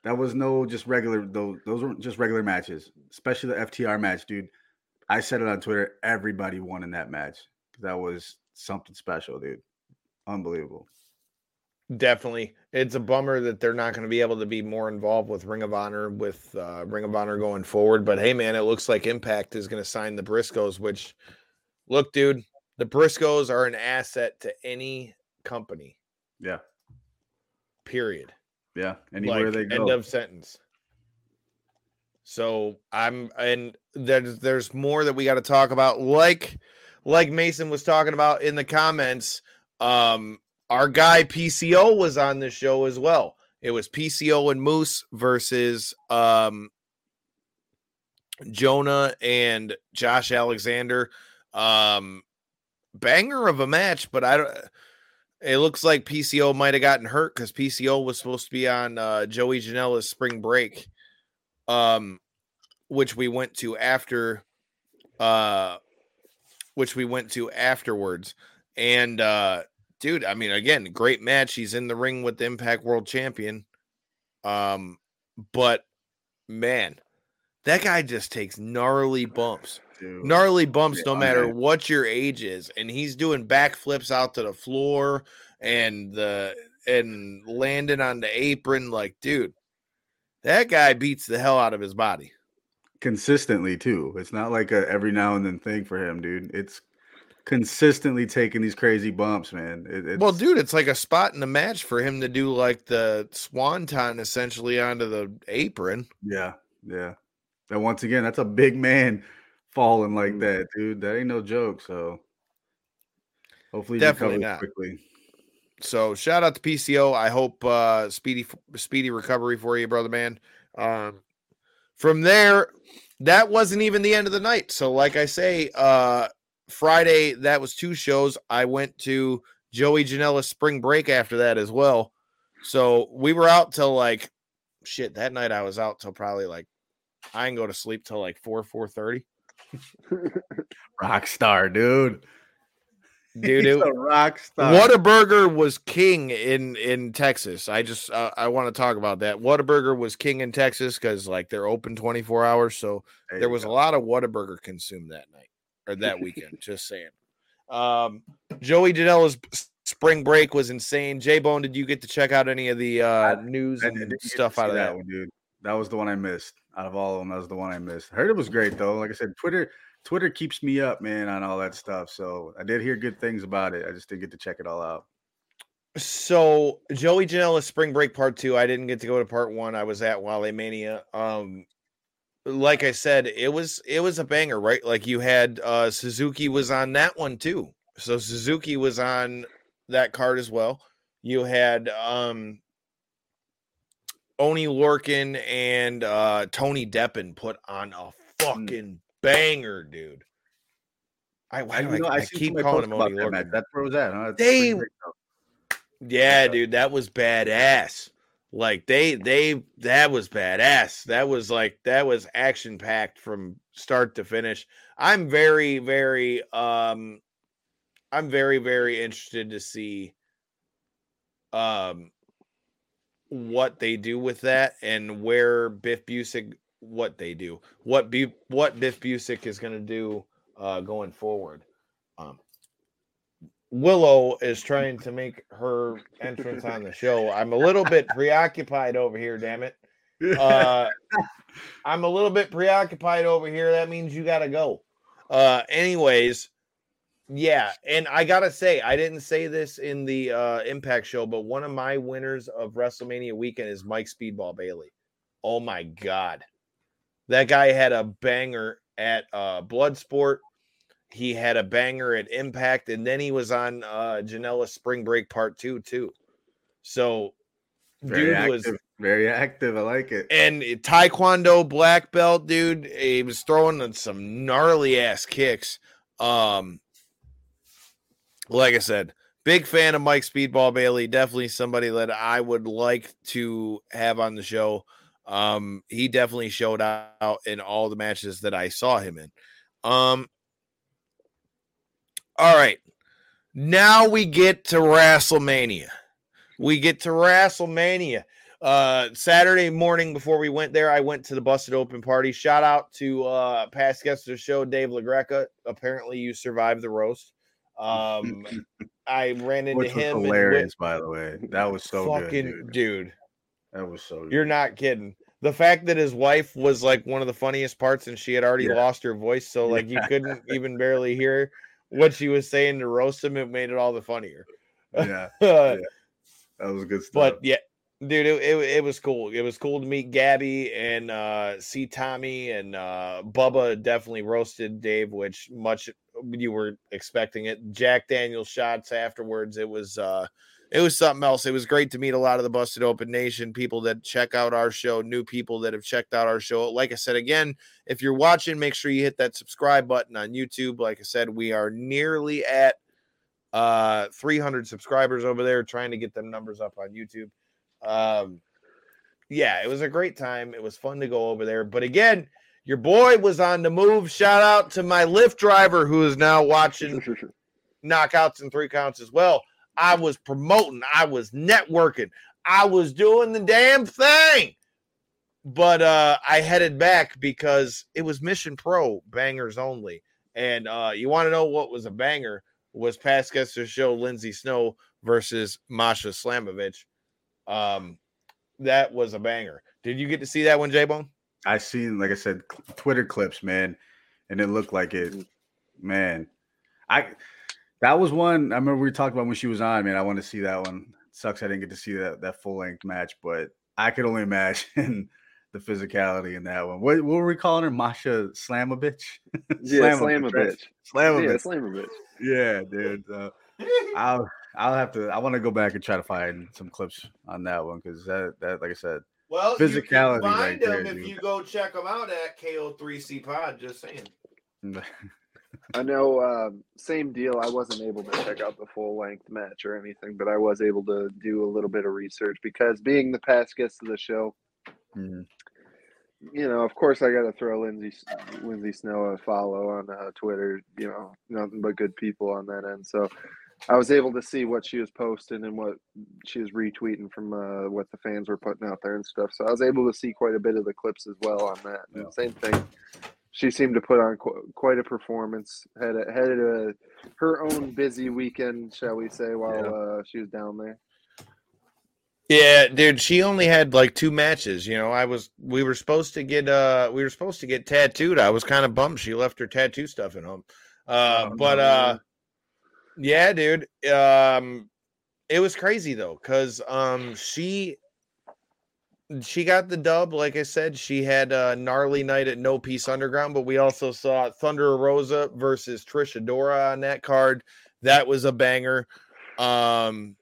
that was no just regular those those weren't just regular matches, especially the FTR match, dude. I said it on Twitter. Everybody won in that match. That was something special, dude. Unbelievable. Definitely. It's a bummer that they're not going to be able to be more involved with Ring of Honor with uh, Ring of Honor going forward. But hey, man, it looks like Impact is going to sign the Briscoes, which, look, dude, the Briscoes are an asset to any company, Yeah. period. Yeah. Anywhere like, they go. End of sentence. So I'm, and there's there's more that we got to talk about. Like, like Mason was talking about in the comments. Um, our guy PCO was on the show as well. It was PCO and Moose versus um Jonah and Josh Alexander. Um banger of a match, but I don't it looks like PCO might have gotten hurt because PCO was supposed to be on uh Joey Janela's spring break. Um which we went to after uh which we went to afterwards. And uh dude, I mean, again, great match. He's in the ring with the Impact World Champion. Um, but man, that guy just takes gnarly bumps, dude. gnarly bumps, no matter man. what your age is, and he's doing backflips out to the floor and the and landing on the apron. Like, dude, that guy beats the hell out of his body. consistently too. It's not like a every now and then thing for him, dude. It's consistently taking these crazy bumps, man. It, it's, Well, dude, it's like a spot in the match for him to do like the swanton essentially onto the apron. yeah, yeah. And once again, that's a big man falling like Mm. that, dude. That ain't no joke. So hopefully, Definitely not. quickly. So shout out to PCO. I hope uh speedy speedy recovery for you, brother man. Um from there, that wasn't even the end of the night. So like I say, uh Friday, that was two shows. I went to Joey Janela's spring break after that as well. So we were out till like shit. That night I was out till probably like I didn't go to sleep till like four, four thirty. *laughs* Rock star, dude. Dude, *laughs* He's it, a rock star. Whataburger was king in in Texas. I just uh, I want to talk about that. Whataburger was king in Texas because like they're open twenty four hours. So There there was go. a lot of Whataburger consumed that night or that *laughs* weekend. just saying. Um, Joey Janela's spring break was insane. J Bone, did you get to check out any of the uh, news I and get to stuff out of that? one, dude. That was the one I missed. Out of all of them, that was the one I missed. I heard it was great though. Like I said, Twitter Twitter keeps me up, man, on all that stuff. So I did hear good things about it. I just didn't get to check it all out. So Joey Janela's spring break part two. I didn't get to go to part one. I was at Wale Mania. Um, like I said, it was it was a banger, right? Like you had uh Suzuki was on that one too. So Suzuki was on that card as well. You had um Oney Lorcan and uh Tony Deppen put on a fucking banger, dude. I, why do you know, I, I, I keep calling him Oney that. Lorcan. That's where it was at. Huh? That's They- pretty great, though. Yeah, dude, that was badass. Like they they that was badass. That was like that was action packed from start to finish. I'm very very um I'm very very interested to see um what they do with that and where Biff Busick what they do. What Bu- what Biff Busick is going to do uh going forward. Um Willow is trying to make her entrance on the show. I'm a little bit preoccupied over here, damn it. Uh, I'm a little bit preoccupied over here. That means you got to go. Uh, anyways, yeah, and I gotta say, I didn't say this in the uh, Impact show, but one of my winners of WrestleMania weekend is Mike Speedball Bailey. Oh my god, that guy had a banger at uh, Bloodsport. He had a banger at Impact, and then he was on uh, Janela Spring Break Part Two too. So, Very dude active. was Very active. I like it. and Taekwondo black belt, dude. He was throwing in some gnarly ass kicks. Um, like I said, big fan of Mike Speedball Bailey. Definitely somebody that I would like to have on the show. Um, he definitely showed out in all the matches that I saw him in. Um, all right, now we get to WrestleMania. We get to WrestleMania uh saturday morning before we went there i went to the busted open party shout out to uh past guest of the show dave lagreca apparently you survived the roast um *laughs* i ran into Which was him hilarious, by the way. That was so fucking good, dude. dude That was so good. you're not kidding the fact that his wife was like one of the funniest parts and she had already Yeah. lost her voice so like you couldn't even barely hear what she was saying to roast him it made it all the funnier. Yeah, *laughs* Uh, that was good stuff. but yeah dude it, it, it was cool. It was cool to meet gabby and uh see tommy and uh bubba definitely roasted dave which much you were expecting it. Jack daniel shots afterwards. It was uh it was something else. It was great to meet a lot of the busted open nation people that check out our show new people that have checked out our show. Like i said again if you're watching make sure you hit that subscribe button on youtube. Like i said we are nearly at uh 300 subscribers over there trying to get them numbers up on youtube. Um yeah it was a great time. It was fun to go over there. But again your boy was on the move. Shout out to my Lyft driver who is now watching *laughs* knockouts and three counts as well i was promoting i was networking i was doing the damn thing. But uh i headed back because it was mission pro bangers only. And uh you want to know what was a banger was past guest of show lindsay snow versus masha slamovich. Um that was a banger. Did you get to see that one j-bone? I seen, like I said, Twitter clips, man, and it looked like it. Man, I That was one I remember we talked about when she was on. Man, I want to see that one. Sucks I didn't get to see that that full length match, but I could only *laughs* imagine the physicality in that one. What, what were we calling her? Masha slam *laughs* Slamovich? Yeah, slam a bitch. Slam a Yeah, bitch. slam a bitch. Yeah, dude. Uh, I'll I'll have to. I want to go back and try to find some clips on that one because that that like I said. Well, Physicality you can find right them there, if dude. you go check them out at KO3C Pod. Just saying. *laughs* I know, um, same deal. I wasn't able to check out the full length match or anything, but I was able to do a little bit of research because being the past guest of the show, Mhm. you know, of course, I got to throw Lindsay Lindsay Snow a follow on uh, Twitter. You know, nothing but good people on that end. So I was able to see what she was posting and what she was retweeting from uh, what the fans were putting out there and stuff. So I was able to see quite a bit of the clips as well on that. Yeah. Same thing. She seemed to put on qu- quite a performance. Had a, had a, her own busy weekend, shall we say, while Yeah. uh, she was down there. Yeah, dude, she only had like two matches. You know, I was we were supposed to get uh we were supposed to get tattooed. I was kind of bummed she left her tattoo stuff at home. Uh Oh, but uh yeah, dude. Um it was crazy though cuz um she she got the dub like I said. She had a gnarly night at No Peace Underground, but we also saw Thunder Rosa versus Trish Adora on that card. That was a banger. Um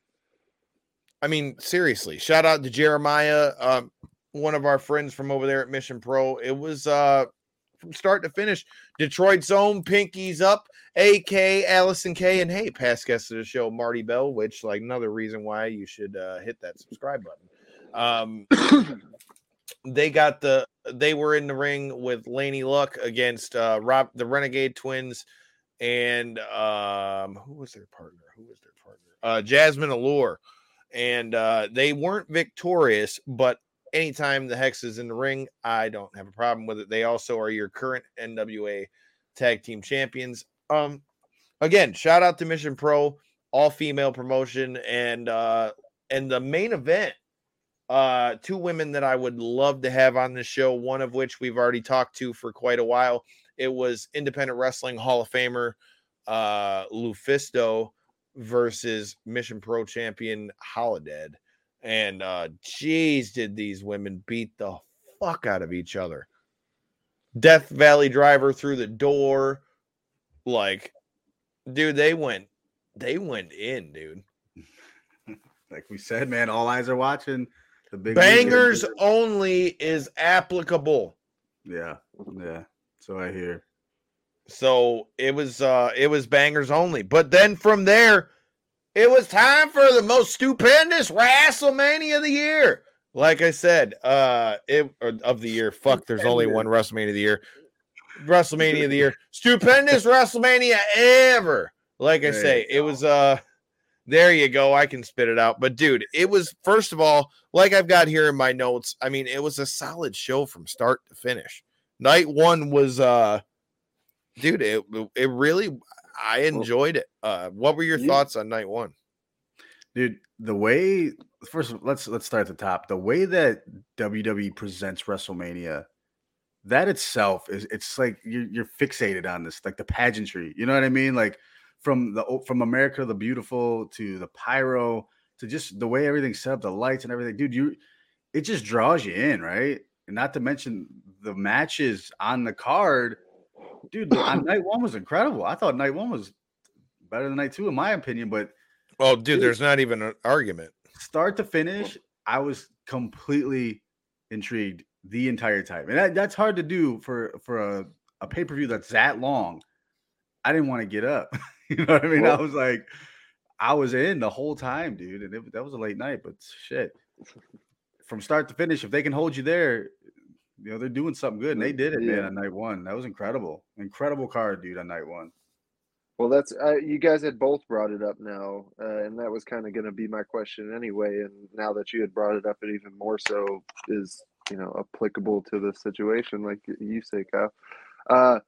I mean, seriously, shout out to Jeremiah, um, one of our friends from over there at Mission Pro. It was uh from start to finish. Detroit's own Pinkies Up, AK Allysin Kay, and hey, past guest of the show, Marti Belle, which like another reason why you should uh, hit that subscribe button. Um, *coughs* they got the they were in the ring with Laney Luck against uh Rob the Renegade Twins and um who was their partner? Who was their partner? Uh Jasmine Allure. And uh they weren't victorious, but anytime the Hex is in the ring, I don't have a problem with it. They also are your current NWA tag team champions. Um again, shout out to Mission Pro, all female promotion and uh and the main event uh two women that I would love to have on the show, one of which we've already talked to for quite a while. It was independent wrestling Hall of Famer uh Lufisto versus Mission Pro champion Holidead. And uh geez, did these women beat the fuck out of each other. Death Valley driver through the door. Like, dude, they went they went in, dude. *laughs* Like we said, man, all eyes are watching. The big weekend. Bangers only is applicable. Yeah, yeah. So I hear. So it was uh it was bangers only. But then from there, it was time for the most stupendous WrestleMania of the year. Like I said, uh it of the year. Fuck, there's only one WrestleMania of the year. WrestleMania of the year. Stupendous *laughs* WrestleMania ever. Like I say, it was uh there you go. I can spit it out. But dude, it was first of all, like I've got here in my notes. I mean, it was a solid show from start to finish. Night one was uh dude, it it really I enjoyed it. Uh what were your You- thoughts on night one? dude the way first let's let's start at the top the way that wwe presents wrestlemania that itself is it's like you're, you're fixated on this like the pageantry you know what i mean like from the from america the beautiful to the pyro to just the way everything's set up the lights and everything dude you it just draws you in right and not to mention the matches on the card dude on *coughs* night one was incredible i thought night one was better than night two in my opinion but Oh, dude, Dude. there's not even an argument. start to finish, I was completely intrigued the entire time, and that, that's hard to do for for a, a pay per view that's that long. I didn't want to get up. *laughs* *laughs* you know what I mean? I was like, I was in the whole time, dude, and it, that was a late night, but shit, from start to finish, if they can hold you there, you know they're doing something good, and they did it, man. On night one, that was incredible, incredible card, dude. On night one, Well, that's uh, you guys had both brought it up now, uh, and that was kind of going to be my question anyway. And now that you had brought it up, it even more so is you know applicable to the situation, like you say, Kyle. Uh,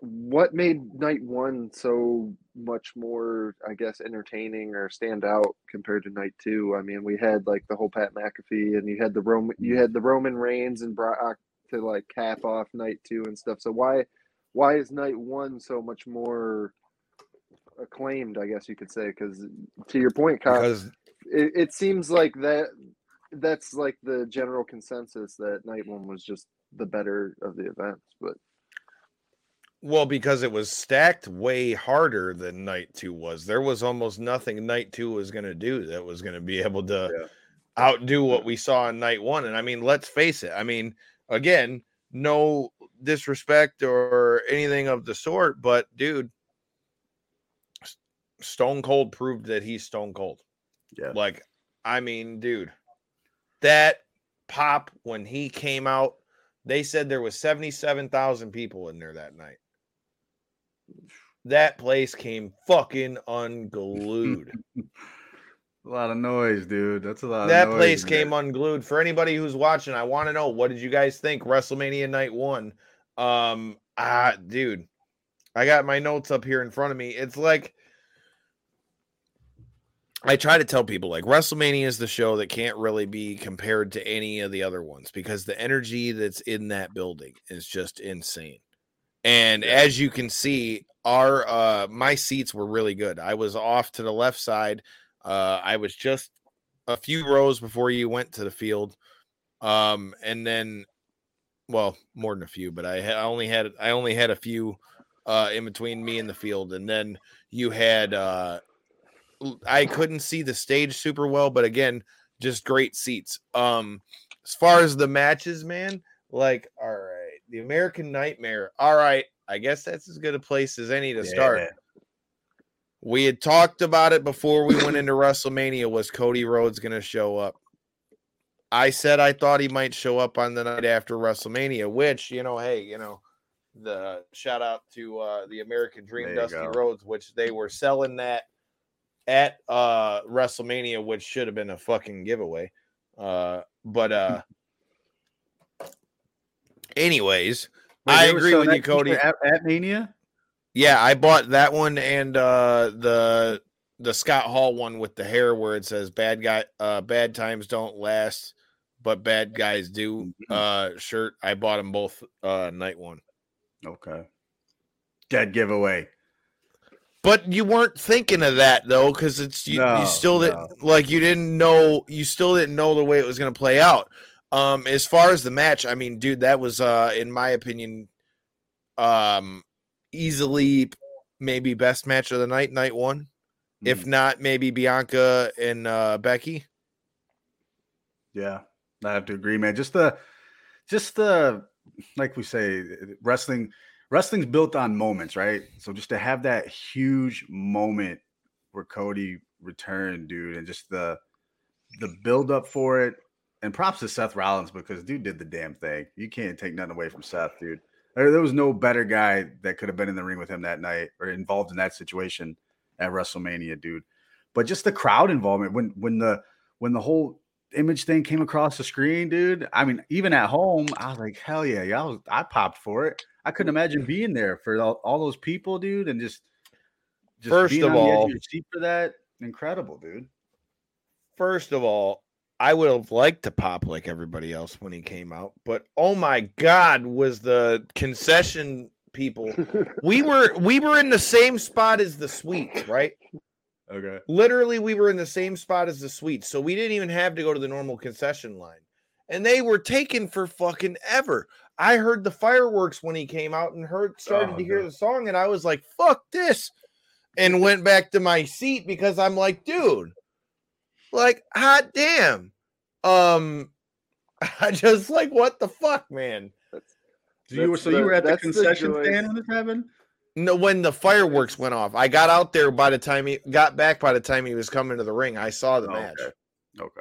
what made night one so much more, I guess, entertaining or stand out compared to night two? I mean, we had like the whole Pat McAfee, and you had the Roman, mm-hmm. you had the Roman Reigns and Brock to like cap off night two and stuff. So why? why is night one so much more acclaimed, I guess you could say, because to your point, Kyle, Because it, it seems like that that's like the general consensus that night one was just the better of the events. But well, because it was stacked way harder than night two was. There was almost nothing night two was going to do that was going to be able to Yeah. outdo what we saw in night one. And I mean, let's face it. I mean, again, no disrespect or anything of the sort, but dude, Stone Cold proved that he's Stone Cold. Yeah. Like, I mean, dude, that pop when he came out, they said there was 77,000 people in there that night. That place came fucking unglued. *laughs* A lot of noise, dude. That's a lot. that of noise, place man. came unglued. For anybody who's watching, I want to know what did you guys think WrestleMania night one? Um, ah, dude, I got my notes up here in front of me. It's like I try to tell people like WrestleMania is the show that can't really be compared to any of the other ones because the energy that's in that building is just insane. And as you can see, our uh my seats were really good. I was off to the left side. Uh I was just a few rows before you went to the field. Um and then well, more than a few, but I, ha- I only had I only had a few uh in between me and the field and then you had uh I couldn't see the stage super well, but again, just great seats. Um as far as the matches, man, like all right, the American Nightmare. All right, I guess that's as good a place as any to start. We had talked about it before we went into WrestleMania. Was Cody Rhodes going to show up? I said I thought he might show up on the night after WrestleMania, which you know, hey, you know, the shout out to uh, the American Dream, Dusty go. Rhodes, which they were selling that at uh, WrestleMania, which should have been a fucking giveaway. Uh, but uh, anyways, Wait, I agree with you, Cody. At, at Mania. Yeah, I bought that one and uh the the Scott Hall one with the hair where it says bad guy uh bad times don't last but bad guys do Mhm. uh shirt. I bought them both uh night one. Okay. Dead giveaway. But you weren't thinking of that though cuz it's you, No, you still didn't no. like you didn't know you still didn't know the way it was going to play out. Um as far as the match, I mean dude that was uh in my opinion um easily maybe best match of the night night one. if Mm, not maybe Bianca and uh, Becky. yeah, I have to agree, man. Just the, just the, like we say, wrestling, wrestling's built on moments, right? So just to have that huge moment where Cody returned, dude, and just the, the build up for it, and props to Seth Rollins because dude did the damn thing. You can't take nothing away from Seth, dude. There, there was no better guy that could have been in the ring with him that night or involved in that situation at WrestleMania, dude. But just the crowd involvement when when the when the whole image thing came across the screen, dude. I mean, even at home, I was like, hell yeah, yeah. I, popped for it. I couldn't imagine being there for all, all those people, dude, and just just First of on the edge all- seat for that. Incredible, dude. First of all, I would have liked to pop like everybody else when he came out, but oh my god, was the concession people. *laughs* we were we were in the same spot as the suites, right? Okay. Literally, we were in the same spot as the suites, so we didn't even have to go to the normal concession line. And they were taken for fucking ever. I heard the fireworks when he came out and heard started Oh, to hear dude. the song, and I was like, "Fuck this," and went back to my seat because I'm like, dude, like, hot damn. Um, *laughs* I just like, what the fuck, man? So you were That's so you were at the that's the concession stand when this happened? No, when the fireworks went off, I got out there by the time he got back. By the time he was coming to the ring, I saw the Oh, match. okay. Okay.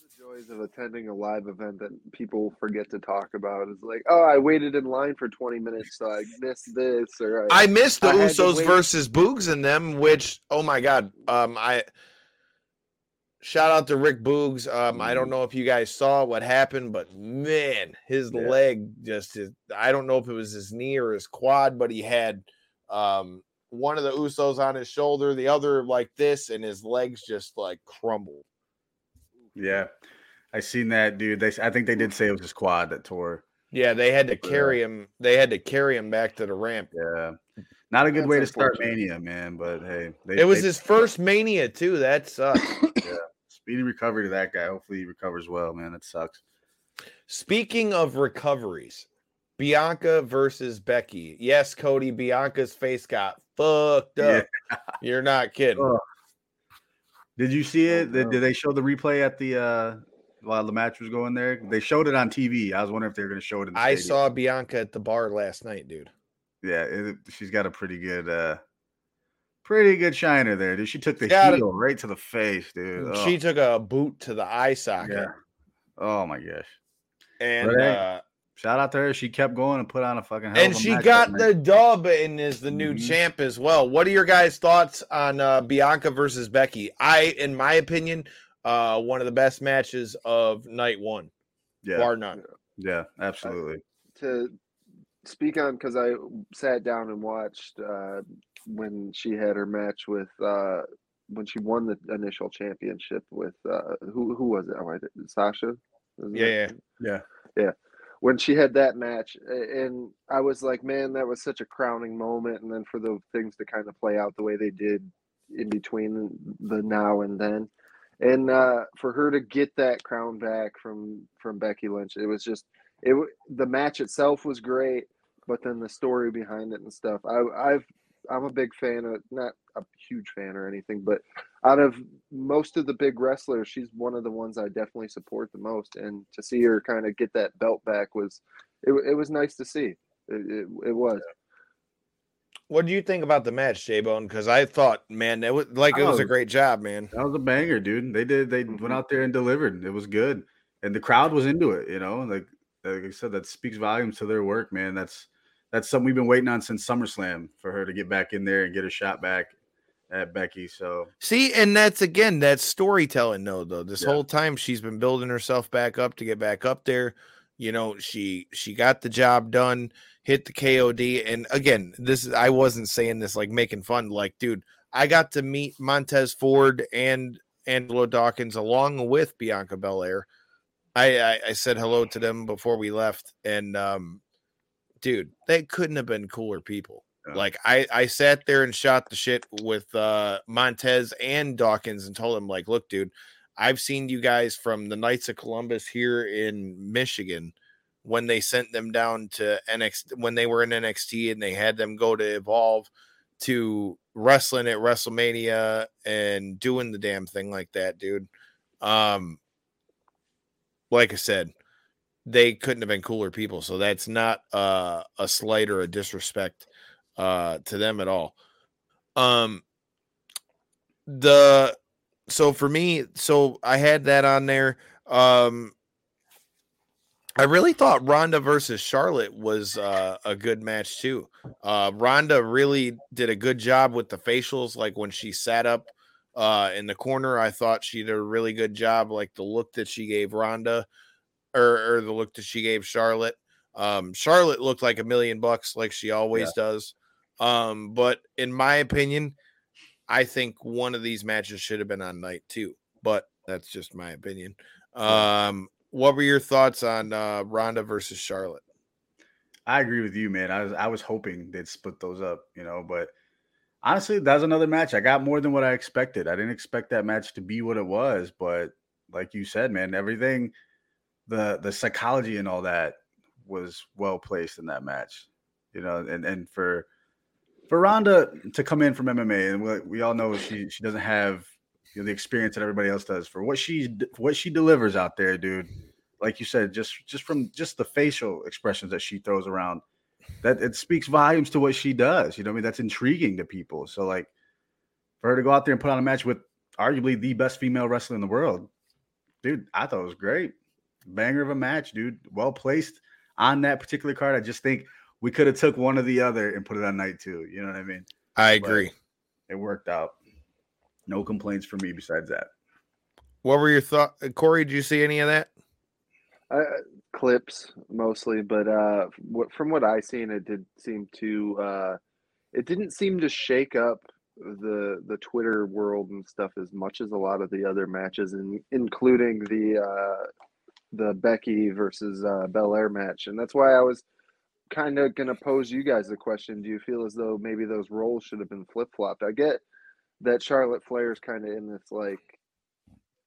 the joys of attending a live event that people forget to talk about is like, oh, I waited in line for 20 minutes, so I missed this, or I, I missed the I Usos versus Boogs in them, which oh my god. Um I shout out to Rick Boogs. Um I don't know if you guys saw what happened, but man, his Yeah. leg just is, I don't know if it was his knee or his quad, but he had um one of the Usos on his shoulder, the other like this, and his legs just like crumbled. Yeah. I seen that, dude. They I think they did say it was his quad that tore. Yeah, they had to carry him. They had to carry him back to the ramp. Yeah. Not a good That's way to start. Mania, man. But hey, they, It was they- his first mania too. That sucks. Speedy recovery to that guy. Hopefully he recovers well, man. That sucks. Speaking of recoveries, Bianca versus Becky. Yes, Cody, Bianca's face got fucked up. You're not kidding. *laughs* Oh, Did you see Oh, it? Did, did they show the replay at the uh while the match was going there? They showed it on TV. I was wondering if they were going to show it in the I stadium. saw Bianca at the bar last night, dude. Yeah, it, she's got a pretty good uh pretty good shiner there, dude. She took the Got it. heel right to the face, dude. Oh, She took a boot to the eye socket. yeah. Oh my gosh. And But hey, uh, Shout out to her. She kept going and put on a fucking hell and of a she match got the night. dub and is the new Mhm. champ as well. What are your guys' thoughts on uh, Bianca versus Becky? I, in my opinion, uh, one of the best matches of night one, yeah, bar none. yeah, absolutely. to speak on because I sat down and watched uh, when she had her match with uh, when she won the initial championship with uh, who who was it? Oh, I did- Sasha. Isn't Yeah, yeah. Yeah. When she had that match, and I was like, man, that was such a crowning moment. And then for the things to kind of play out the way they did in between the now and then, and uh, for her to get that crown back from from Becky Lynch, it was just it. w- The match itself was great, but then the story behind it and stuff. I, I've I'm a big fan of not a huge fan or anything, but out of most of the big wrestlers, she's one of the ones I definitely support the most. And to see her kind of get that belt back was it, it was nice to see. It, it, it was. What do you think about the match, J Bone? Because I thought, man, it was like it was a great job, man. That was a banger, dude. They did. They Mhm. went out there and delivered. It was good, and the crowd was into it. You know, like like I said, that speaks volumes to their work, man. That's that's something we've been waiting on since SummerSlam for her to get back in there and get a shot back at Becky. So See, and that's again that's storytelling, though. Though this Yeah. whole time she's been building herself back up to get back up there. You know, she she got the job done, hit the KOD, and again, this is I wasn't saying this like making fun. Like, dude, I got to meet Montez Ford and Angelo Dawkins along with Bianca Belair. I, I I said hello to them before we left, and um, dude, they couldn't have been cooler people. Yeah. Like I I sat there and shot the shit with uh Montez and Dawkins and told him like, look, dude, I've seen you guys from the Knights of Columbus here in Michigan when they sent them down to NXT when they were in NXT and they had them go to Evolve to wrestling at WrestleMania and doing the damn thing like that, dude. Um like I said, they couldn't have been cooler people. So that's not uh, a slight or a disrespect uh, to them at all. Um, the so for me, so I had that on there. Um, I really thought Ronda versus Charlotte was uh, a good match too. Uh, Ronda really did a good job with the facials, like when she sat up uh, in the corner. I thought she did a really good job, like the look that she gave Ronda, or, or the look that she gave Charlotte. Um, Charlotte looked like a million bucks, like she always does. Um, but in my opinion, I think one of these matches should have been on night two. But that's just my opinion. Um, what were your thoughts on uh, Ronda versus Charlotte? I agree with you, man. I was I was hoping they'd split those up, you know, but honestly, that's another match. I got more than what I expected. I didn't expect that match to be what it was, but like you said, man, everything the the psychology and all that was well placed in that match. You know, and and for for Ronda to come in from MMA, and we, we all know she she doesn't have you know, the experience that everybody else does. For what she what she delivers out there, dude, like you said, just just from just the facial expressions that she throws around, that it speaks volumes to what she does. You know, what I mean, that's intriguing to people. So like, for her to go out there and put on a match with arguably the best female wrestler in the world, dude, I thought it was great. Banger of a match, dude. Well placed on that particular card. I just think we could have took one or the other and put it on night two. You know what I mean? I But agree. It worked out. No complaints for me besides that. What were your thoughts, Corey? Did you see any of that? uh, clips mostly, but uh, from what I seen, it did seem to uh, it didn't seem to shake up the the Twitter world and stuff as much as a lot of the other matches, and including the uh, the Becky versus uh, Belair match, and that's why I was kind of going to pose you guys the question: Do you feel as though maybe those roles should have been flip flopped? I get that Charlotte Flair's kind of in this like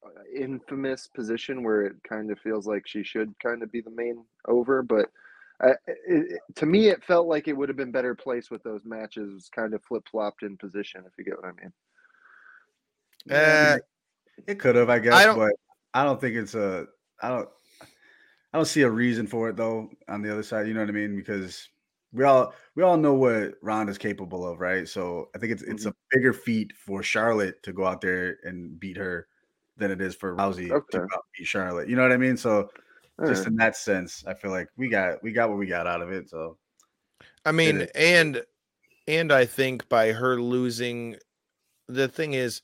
uh, infamous position where it kind of feels like she should kind of be the main over, but. Uh, it, to me, it felt like it would have been better placed with those matches kind of flip flopped in position, if you get what I mean. Uh, It could have, I guess, I don't- but I don't think it's a. I don't. I don't see a reason for it though. On the other side, you know what I mean? Because we all we all know what Ronda's capable of, right? So I think it's it's a Mm-hmm. bigger feat for Charlotte to go out there and beat her than it is for Rousey to Okay. and beat Charlotte. You know what I mean? So All just right. in that sense, I feel like we got we got what we got out of it. So I mean, and and I think by her losing, the thing is,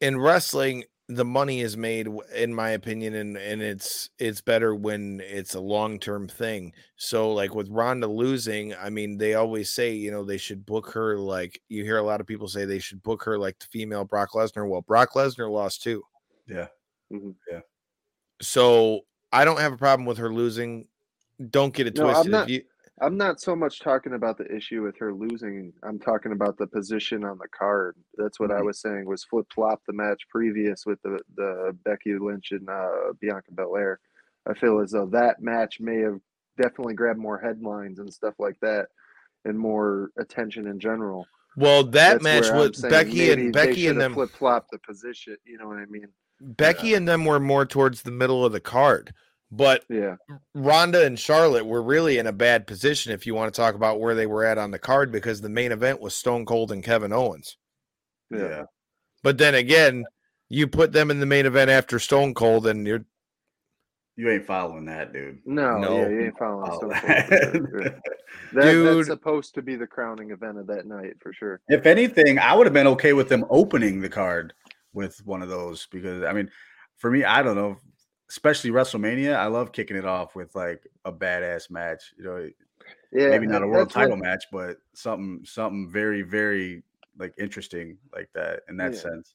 in wrestling, the money is made, in my opinion, and and it's it's better when it's a long term thing. So, like with Ronda losing, I mean, they always say, you know, they should book her like you hear a lot of people say they should book her like the female Brock Lesnar. Well, Brock Lesnar lost too. yeah, mm-hmm. Yeah. So I don't have a problem with her losing. Don't get it No, I'm twisted. not- if you, I'm not so much talking about the issue with her losing. I'm talking about the position on the card. That's what I Mhm. was saying was flip flop the match previous with the the Becky Lynch and uh, Bianca Belair. I feel as though that match may have definitely grabbed more headlines and stuff like that, and more attention in general. well, that match with Becky and Becky and them. flip flop the position. You know what I mean? Becky and them were more towards the middle of the card, but Yeah. Ronda and Charlotte were really in a bad position if you want to talk about where they were at on the card because the main event was Stone Cold and Kevin Owens. Yeah. yeah. But then again, you put them in the main event after Stone Cold and you're You ain't following that, dude. No, No. yeah, you ain't following Follow Stone Cold. for. That, *laughs* Dude. that's supposed to be the crowning event of that night for sure. If anything, I would have been okay with them opening the card with one of those because I mean, for me, I don't know, especially WrestleMania, I love kicking it off with like a badass match. You know, Yeah, maybe not a world that's what- title match, but something something very very like interesting like that in that Yeah. sense.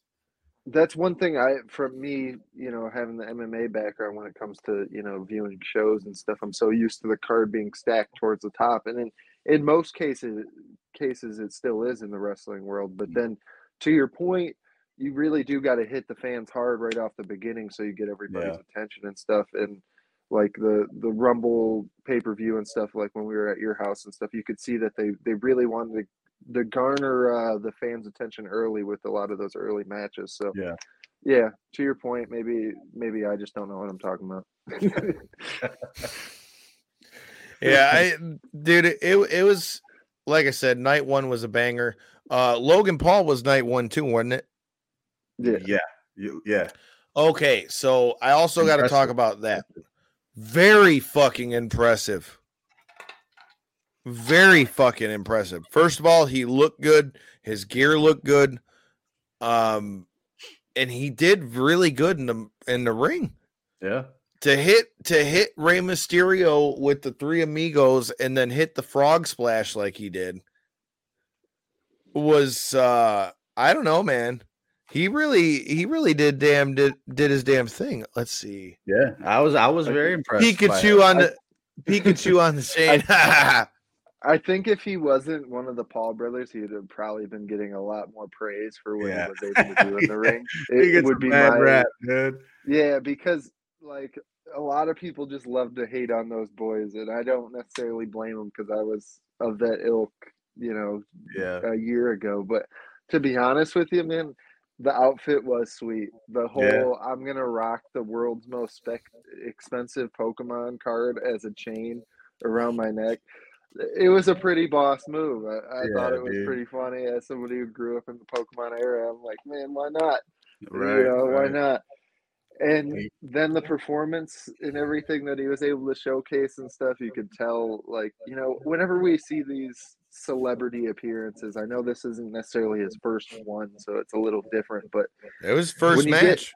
That's one thing I, from me, you know, having the MMA background when it comes to you know viewing shows and stuff. I'm so used to the card being stacked towards the top, and then in most cases, cases it still is in the wrestling world. But mm. then, to your point, you really do got to hit the fans hard right off the beginning, so you get everybody's Yeah. attention and stuff. And like the the Rumble pay per view and stuff, like when we were at your house and stuff, you could see that they they really wanted to to garner uh, the fans' attention early with a lot of those early matches. So Yeah. yeah. To your point, maybe maybe I just don't know what I'm talking about. *laughs* Yeah, I dude, it it was like I said, night one was a banger. Uh Logan Paul was night one too, wasn't it? Yeah, Yeah, you- yeah. Okay, so I also got to talk about that. Very fucking impressive. Very fucking impressive. First of all, he looked good. His gear looked good. Um and he did really good in the in the ring. Yeah. To hit to hit Rey Mysterio with the three amigos and then hit the frog splash like he did was uh I don't know, man. He really he really did damn did, did his damn thing. Let's see. Yeah. I was I was very impressed. by Pikachu him. on the Pikachu on the *laughs* chain. *laughs* I think if he wasn't one of the Paul brothers, he'd have probably been getting a lot more praise for what Yeah. he was able to do in the *laughs* ring. He It gets would a be bad my rap, dude. yeah, because like a lot of people just love to hate on those boys, and I don't necessarily blame them because I was of that ilk, you know, Yeah. a year ago. But to be honest with you, man, the outfit was sweet. The whole Yeah. I'm gonna rock the world's most spec- expensive Pokemon card as a chain around my neck. It was a pretty boss move. I, I thought it was dude. pretty funny as somebody who grew up in the Pokemon era. I'm like, man, why not? Right. you know, why not? And then the performance and everything that he was able to showcase and stuff, you could tell, like, you know, whenever we see these celebrity appearances, I know this isn't necessarily his first one, so it's a little different, but it was first When you get- match.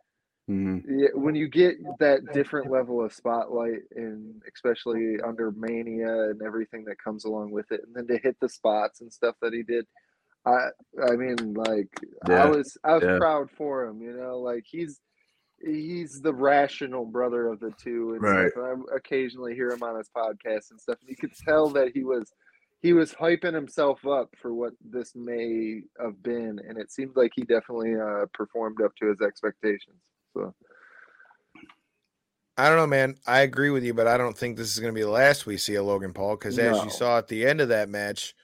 Mhm. yeah, when you get that different level of spotlight, and especially under Mania and everything that comes along with it, and then to hit the spots and stuff that he did, I, I mean, like, Yeah, I was, I was yeah. proud for him. You know, like he's he's the rational brother of the two and Right. stuff. And I occasionally hear him on his podcast and stuff. And you could tell that he was he was hyping himself up for what this may have been, and it seemed like he definitely uh, performed up to his expectations. So I don't know, man. I agree with you, but I don't think this is going to be the last we see of Logan Paul because, as No. you saw at the end of that match,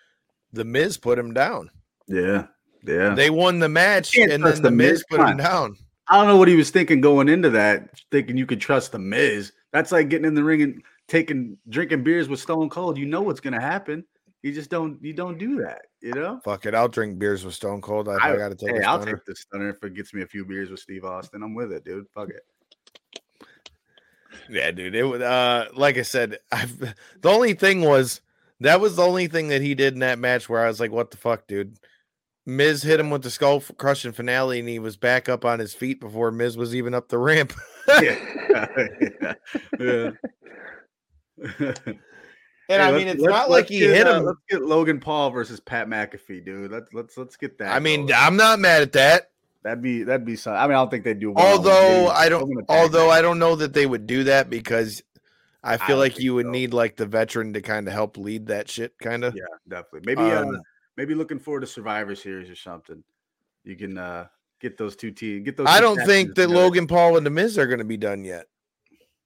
the Miz put him down. Yeah, yeah. They won the match, and then the the Miz Miz. put him down. I don't know what he was thinking going into that, thinking you could trust the Miz. That's like getting in the ring and taking drinking beers with Stone Cold. You know what's gonna happen. You just don't you don't do that, you know? Fuck it, I'll drink beers with Stone Cold. If I, got to take hey, I'll take the stunner if it gets me a few beers with Steve Austin. I'm with it, dude. Fuck it. Yeah, dude. It was uh like I said, *laughs* I've the only thing was that was the only thing that he did in that match where I was like, what the fuck, dude? Miz hit him with the skull crushing finale and he was back up on his feet before Miz was even up the ramp. *laughs* yeah. *laughs* yeah. And Hey, I mean, it's not like he get, hit uh, him. let's get Logan Paul versus Pat McAfee, dude. Let's let's let's get that. I mean, going. I'm not mad at that. that'd be that'd be some. I mean, I don't think they do. Although I don't, although. I don't know that they would do that because I feel don't like you would so. need like the veteran to kind of help lead that shit, kind of. Yeah, definitely. Maybe uh, Um, maybe looking forward to Survivor Series or something. You can uh get those two teams. Get those. I don't think that together. Logan Paul and the Miz are going to be done yet.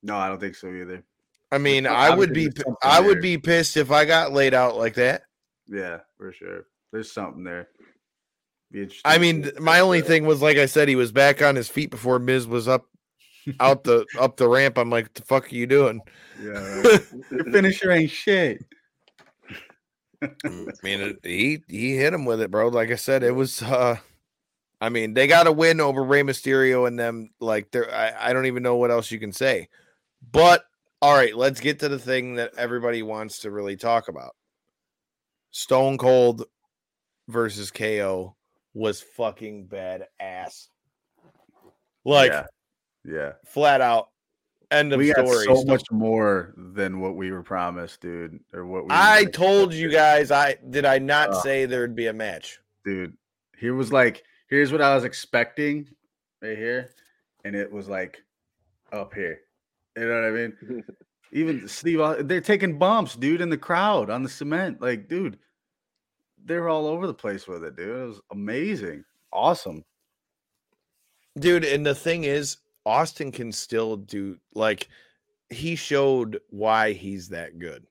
No, I don't think so either. I mean, I would be, I would there. be pissed if I got laid out like that. Yeah, for sure. There's something there. Be. I mean, my only thing was, like I said, he was back on his feet before Miz was up, out the *laughs* up the ramp. I'm like, the fuck are you doing? Yeah, *laughs* right. your finisher ain't shit. I mean, it, he he hit him with it, bro. Like I said, it was. uh I mean, they got a win over Rey Mysterio and them. Like, they're. I, I don't even know what else you can say. But all right, let's get to the thing that everybody wants to really talk about. Stone Cold versus KO was fucking badass. Like yeah, yeah. flat out. End of We got story. so Stone- much more than what we were promised, dude. Or what we I told you guys. I did. I not Ugh. say there'd be a match. dude. Here was like, here's what I was expecting right here, and it was like up here. You know what I mean? *laughs* Even Steve, they're taking bumps, dude, in the crowd on the cement. Like, dude, they're all over the place with it, dude. It was amazing, awesome. dude and the thing is austin can still do like he showed why he's that good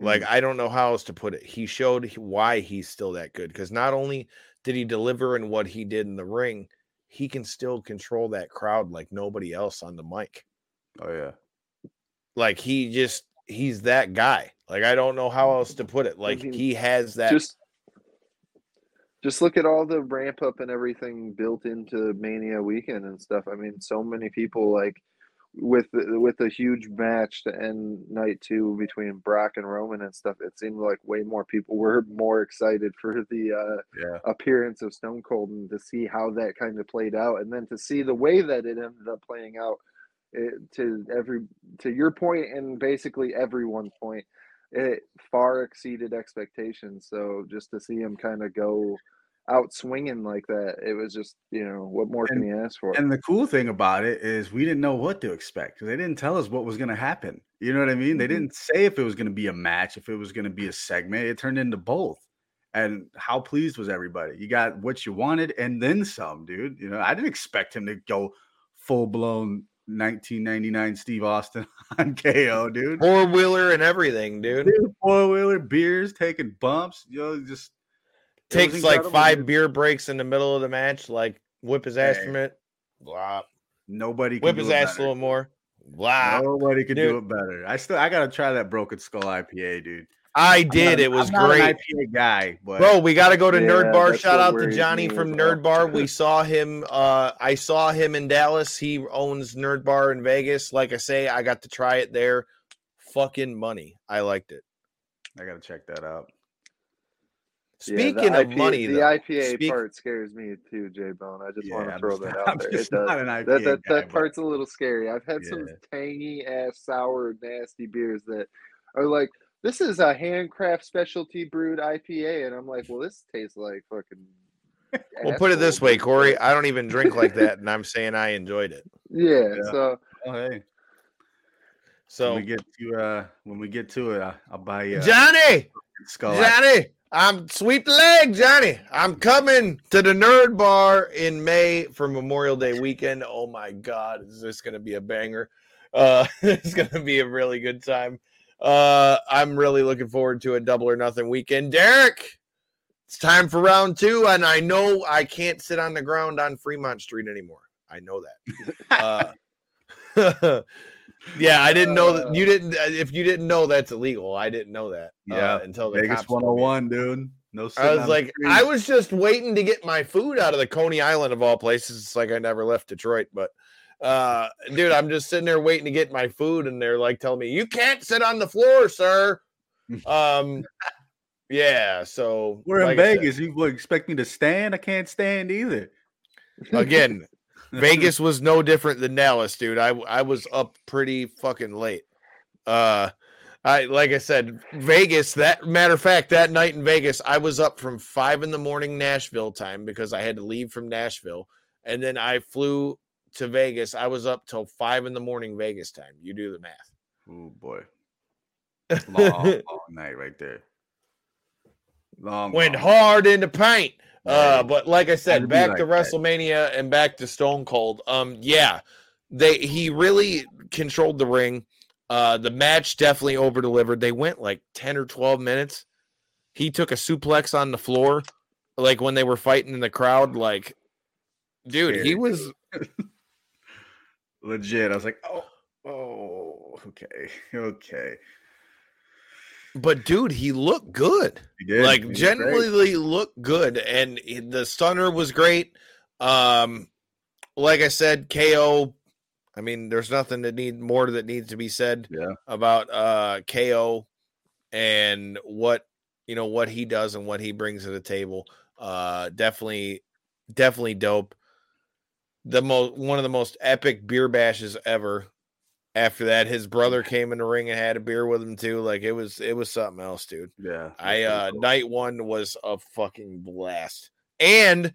like mm. i don't know how else to put it he showed why he's still that good because not only did he deliver in what he did in the ring he can still control that crowd like nobody else on the mic Oh yeah, like he just he's that guy like i don't know how else to put it like mean, he has that just just look at all the ramp up and everything built into Mania weekend and stuff. I mean, so many people like with with a huge match to end night two between Brock and Roman and stuff. It seemed like way more people were more excited for the uh, yeah, appearance of Stone Cold and to see how that kind of played out, and then to see the way that it ended up playing out. It, to every to your point and basically everyone's point, it far exceeded expectations. So just to see him kind of go out swinging like that, it was just you know what more can And- you ask for? And the cool thing about it is we didn't know what to expect they didn't tell us what was going to happen. You know what I mean? They Mhm. didn't say if it was going to be a match, if it was going to be a segment. It turned into both. And how pleased was everybody? You got what you wanted and then some, dude. You know, I didn't expect him to go full blown 1999 Steve Austin *laughs* on KO, dude. four wheeler and everything dude Four wheeler, beers, taking bumps, you know, just takes like five dude. beer breaks in the middle of the match, like whip his ass Hey. from it, blah, Nobody can whip do his ass a little more, Wow. Nobody could do it better. I still I gotta try that Broken Skull IPA, dude. I did. not- it was I'm not an great. IPA guy, but Bro, we got to go to Yeah, Nerd Bar. Shout out to Johnny from as. Nerd Bar. We saw him. Uh, I saw him in Dallas. He owns Nerd Bar in Vegas. Like I say, I got to try it there. Fucking money. I liked it. I gotta check that out. Yeah, Speaking of IPA money, the though, IPA speak- part scares me too, J Bone. I just want to throw that *laughs* out I'm there. just It does- not an IPA that that, guy, that but- part's a little scary. I've had some tangy ass, sour, nasty beers that are like, this is a handcraft specialty brewed IPA, and I'm like, well, this tastes like fucking. Well, put it this way, Corey. I don't even drink like that, and I'm saying I enjoyed it. Yeah, Yeah. so Oh, hey. So when we get to uh when we get to it, I, I'll buy you. a Johnny, skull. Johnny, I'm sweep the leg, Johnny. I'm coming to the Nerd Bar in May for Memorial Day weekend. Oh my God, is this going to be a banger? Uh, it's going to be a really good time. Uh, I'm really looking forward to a double or nothing weekend. Derek, it's time for round two, and I know I can't sit on the ground on Fremont Street anymore. I know that. *laughs* Uh, *laughs* yeah, I didn't know that you didn't. If you didn't know that's illegal, I didn't know that. Yeah, uh, until the Vegas cops told me. 101, dude. No, I was like. I was just waiting to get my food out of the Coney Island of all places. It's like I never left Detroit, but uh, dude, I'm just sitting there waiting to get my food, and they're like telling me, "You can't sit on the floor, sir." *laughs* Um, yeah. So We're in like I said, Vegas. You would expect me to stand? I can't stand either. again. *laughs* Vegas was no different than Dallas, dude. I I was up pretty fucking late. Uh I like I said, Vegas, that matter of fact, that night in Vegas, I was up from five in the morning Nashville time because I had to leave from Nashville. And then I flew to Vegas. I was up till five in the morning Vegas time. You do the math. Oh boy, long, *laughs* long night right there. Long Went long. hard in the paint. Uh, but like I said, back like to that. WrestleMania and back to Stone Cold. Um, yeah, they he really controlled the ring. Uh, the match definitely over delivered. They went like ten or twelve minutes. He took a suplex on the floor, like when they were fighting in the crowd. Like, dude, he was *laughs* legit. I was like, oh, oh, okay, *laughs* okay. But dude, he looked good. He did. He Like great. genuinely looked good, and he- the stunner was great. Um, like I said, KO. I mean, there's nothing that need more that needs to be said Yeah. about uh KO and what you know what he does and what he brings to the table. Uh, definitely, definitely dope. The most one of the most epic beer bashes ever. After that, his brother came in the ring and had a beer with him too. Like it was, it was something else, dude. Yeah. I uh cool. night one was a fucking blast. And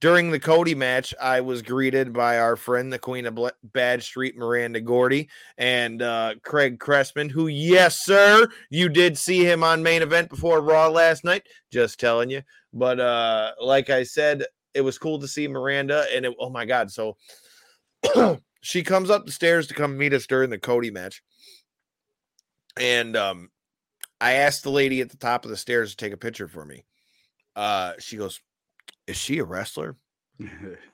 during the Cody match, I was greeted by our friend, the Queen of Bad Street, Miranda Gordy, and uh, Craig Cressman, who, yes, sir, you did see him on main event before Raw last night. Just telling you. But uh, like I said, it was cool to see Miranda, and it, oh my god, so *clears throat* she comes up the stairs to come meet us during the Cody match, and um, I asked the lady at the top of the stairs to take a picture for me. Uh, she goes, "Is she a wrestler?" *laughs*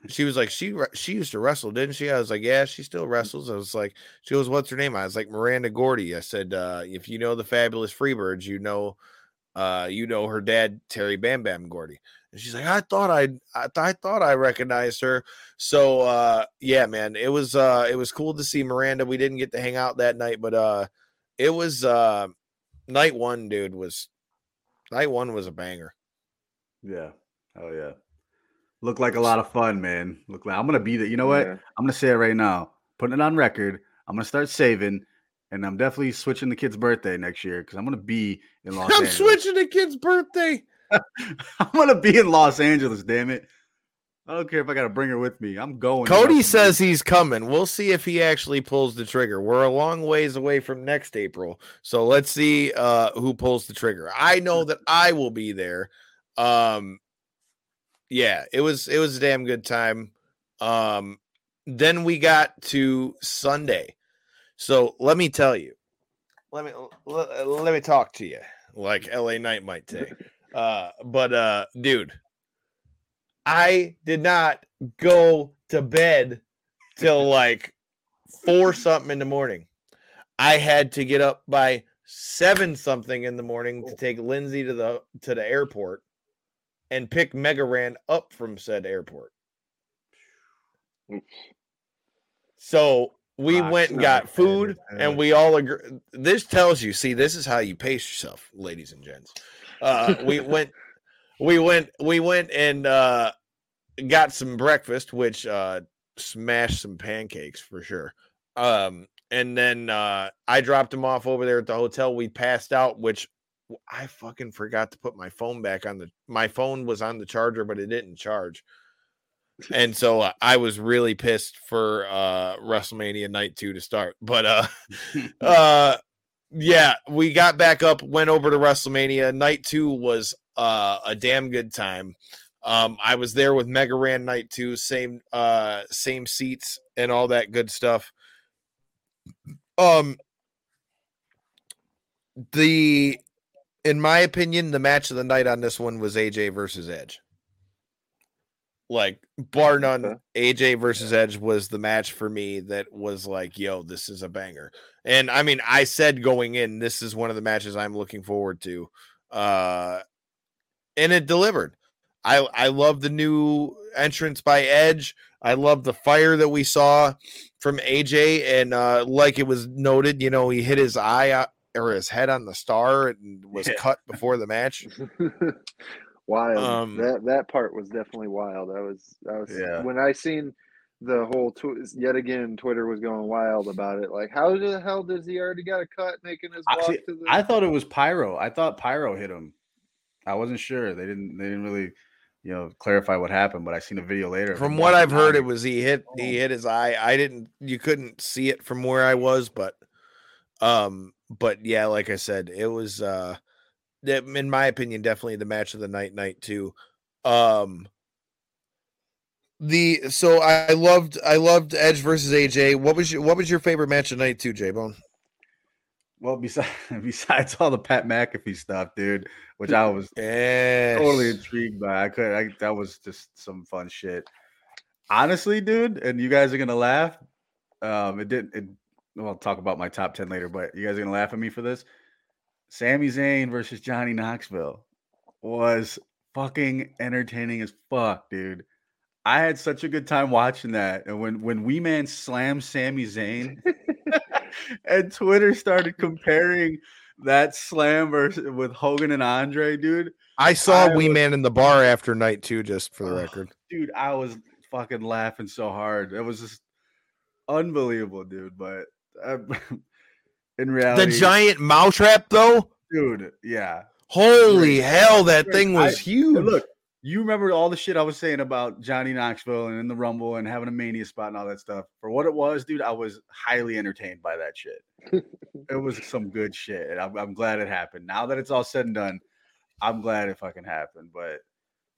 She was like, "She she used to wrestle, didn't she?" I was like, "Yeah, she still wrestles." I was like, "She goes, what's her name?" I was like, "Miranda Gordy." I said, uh, "If you know the Fabulous Freebirds, you know, uh, you know her dad, Terry Bam Bam Gordy." And she's like, "I thought I, I, th- I thought I recognized her." So, uh, yeah, man, it was uh, it was cool to see Miranda. We didn't get to hang out that night, but uh, it was uh, night one, dude. Was night one was a banger. yeah. Oh yeah. Look like a lot of fun, man. Look like I'm gonna be there. You know what? Yeah. I'm gonna say it right now. Putting it on record. I'm gonna start saving, and I'm definitely switching the kid's birthday next year because I'm gonna be in *laughs* Los Angeles. I'm Angeles. switching the kid's birthday. *laughs* I'm gonna be in Los Angeles. Damn it! I don't care if I gotta bring her with me. I'm going. to Cody WrestleMania. says he's coming. We'll see if he actually pulls the trigger. We're a long ways away from next April. So let's see uh who pulls the trigger. I know that I will be there. Um yeah, it was it was a damn good time. Um then we got to Sunday. So let me tell you. Let me let, let me talk to you like LA Knight might say. *laughs* Uh but uh dude, I did not go to bed till like four something in the morning. I had to get up by seven something in the morning to take Lindsay to the to the airport and pick Mega Ran up from said airport. So we Fuck, went and got food, and we all agree. This tells you, see, this is how you pace yourself, ladies and gents. Uh, we *laughs* went, we went, we went and uh, got some breakfast, which uh, smashed some pancakes for sure. Um, and then uh, I dropped him off over there at the hotel. We passed out, which i fucking forgot to put my phone back on the. My phone was on the charger, but it didn't charge. And so uh, I was really pissed for uh WrestleMania night 2 to start. But uh *laughs* *laughs* uh yeah, we got back up, went over to WrestleMania. Night 2 was uh a damn good time. Um I was there with Mega Ran night 2, same uh same seats and all that good stuff. Um the in my opinion, the match of the night on this one was AJ versus Edge. Like bar none, AJ versus Edge was the match for me that was like, yo, this is a banger. And I mean, I said going in, this is one of the matches I'm looking forward to. Uh and it delivered. I I love the new entrance by Edge. I love the fire that we saw from AJ and uh like it was noted, you know, he hit his eye out or his head on the star and was Yeah. cut before the match. *laughs* wild. Um, that that part was definitely wild. I was I was Yeah. when I seen the whole tw- yet again Twitter was going wild about it. Like, how the hell does he already got a cut making his walk Actually, to the? I thought it was Pyro. I thought Pyro hit him. I wasn't sure. They didn't. They didn't really, you know, clarify what happened. But I seen a video later. From what I've heard, it was he hit he hit his eye. I didn't you couldn't see it from where I was, but um but yeah, like I said, it was uh that- in my opinion, definitely the match of the night night too. Um the so I loved I loved Edge versus AJ. What was your what was your favorite match of night two, J Bone? Well, besides *laughs* besides all the Pat McAfee stuff, dude, which I was Yeah, totally intrigued by. I could. I, that was just some fun shit. Honestly, dude, and you guys are gonna laugh. Um, it didn't. It, well, I'll talk about my top ten later, but you guys are gonna laugh at me for this. Sami Zayn versus Johnny Knoxville was fucking entertaining as fuck, dude. I had such a good time watching that, and when when Wee Man slammed Sami Zayn, *laughs* and Twitter started comparing that slam versus with Hogan and Andre, dude. I saw I Wee was- Man in the bar after night two, just for the Oh, record. dude, I was fucking laughing so hard. It was just unbelievable, dude. But uh, *laughs* in reality. The giant mousetrap though, dude, yeah. holy Great. hell, that Great. thing was I- huge. Look, you remember all the shit I was saying about Johnny Knoxville and in the Rumble and having a mania spot and all that stuff. For what it was, dude, I was highly entertained by that shit. *laughs* it was some good shit. I'm, I'm glad it happened. Now that it's all said and done, I'm glad it fucking happened. But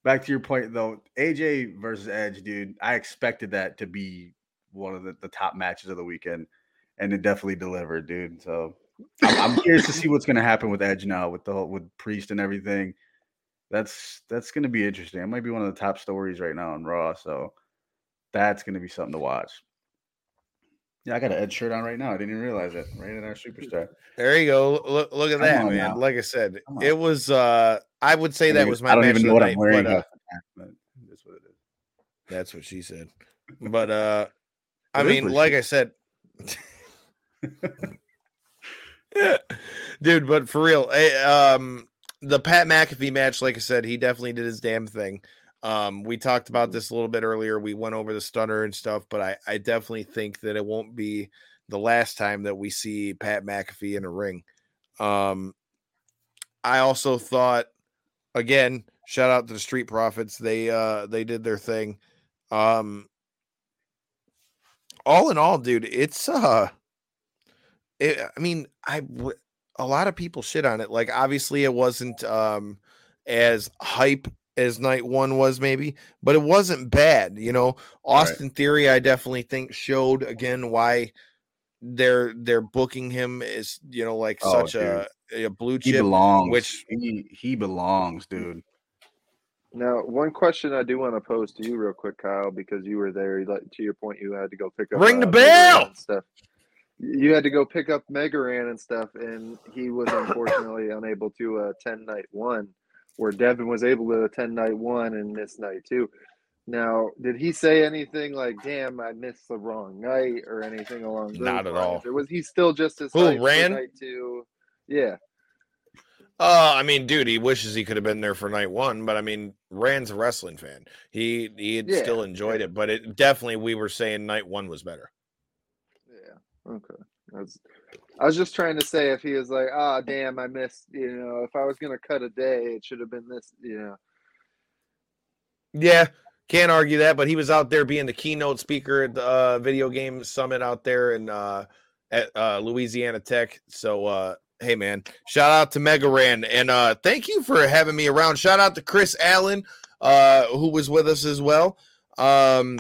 back to your point though, AJ versus Edge, dude, I expected that to be one of the, the top matches of the weekend, and it definitely delivered, dude. So I'm, I'm *laughs* curious to see what's gonna happen with Edge now with the whole, with Priest and everything. That's that's gonna be interesting. It might be one of the top stories right now on Raw. So that's gonna be something to watch. Yeah, I got an Edge shirt on right now. I didn't even realize it. Right in our superstar. There you go. Look, look at Come that, man. now. Like I said, it was. uh I would say I that don't was my I don't even know what night. I'm wearing. but, uh, half the time, but that's what it is. that's what she said. But uh I mean, like I said, *laughs* *laughs* dude. But for real, eh, um, the Pat McAfee match, like I said, he definitely did his damn thing. Um, we talked about this a little bit earlier. We went over the stunner and stuff, but I, I definitely think that it won't be the last time that we see Pat McAfee in a ring. Um, I also thought, again, shout out to the Street Profits. They uh they did their thing. Um, all in all, dude, it's uh, it, I mean, I w- a lot of people shit on it. Like, obviously, it wasn't um as hype as night one was, maybe, but it wasn't bad. You know, Austin Theory, I definitely think showed again why they're they're booking him as you know like Oh, such a a blue He chip. belongs. which- he he belongs, dude. Now, one question I do want to pose to you real quick, Kyle, because you were there. To your point, you had to go pick up Ring the uh, bell! stuff. You had to go pick up Mega Ran and stuff, and he was unfortunately *coughs* unable to uh, attend night one, where Devin was able to attend night one and miss night two. Now, did he say anything like "Damn, I missed the wrong night" or anything along those Not at lines? all. Or was he still just as Who, Ran? night two? Yeah, Uh, I mean, dude, he wishes he could have been there for night one, but I mean, Ran's a wrestling fan. He he had Yeah, still enjoyed it, but it definitely we were saying night one was better. Okay. I was, just trying to say if he was like, ah, damn, I missed. You know, if I was gonna cut a day, it should have been this. You know. Yeah, Can't argue that, but he was out there being the keynote speaker at the uh, video game summit out there in uh, at uh, Louisiana Tech. So, uh, hey man, shout out to Mega Ran and uh, thank you for having me around. Shout out to Chris Allen, uh, who was with us as well. Um,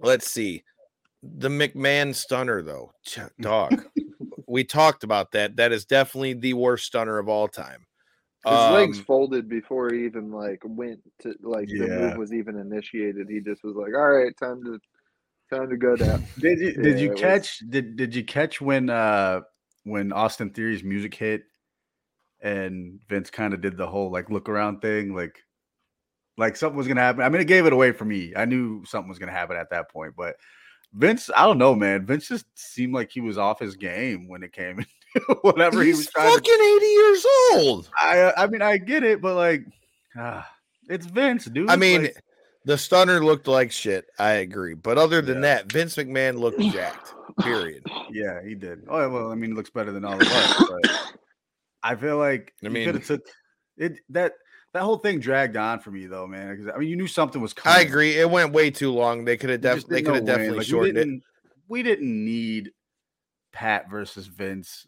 let's see, the McMahon stunner though, *laughs* dog. we talked about that. That is definitely the worst stunner of all time. His legs Um, folded before he even like went to like the move was even initiated. He just was like, "All right, time to time to go down." *laughs* Did you did Yeah, you it was- catch did did you catch when uh when Austin Theory's music hit and Vince kind of did the whole like look around thing like like something was gonna happen. I mean, it gave it away for me. I knew something was gonna happen at that point, but Vince, I don't know, man. Vince just seemed like he was off his game when it came *laughs* into whatever he was trying fucking to. eighty years old. I I mean, I get it, but like, ah, it's Vince, dude. I mean, Like, the stunner looked like shit. I agree, but other than Yeah. that, Vince McMahon looked jacked. Period. Yeah, he did. Oh well, I mean, it looks better than all of us, but *coughs* I feel like I mean- mean, could have took it. That that whole thing dragged on for me though, man. Because I mean, you knew something was coming. I agree. It went way too long. They could have def- they could have definitely Like, shortened it. didn't- We didn't need Pat versus Vince.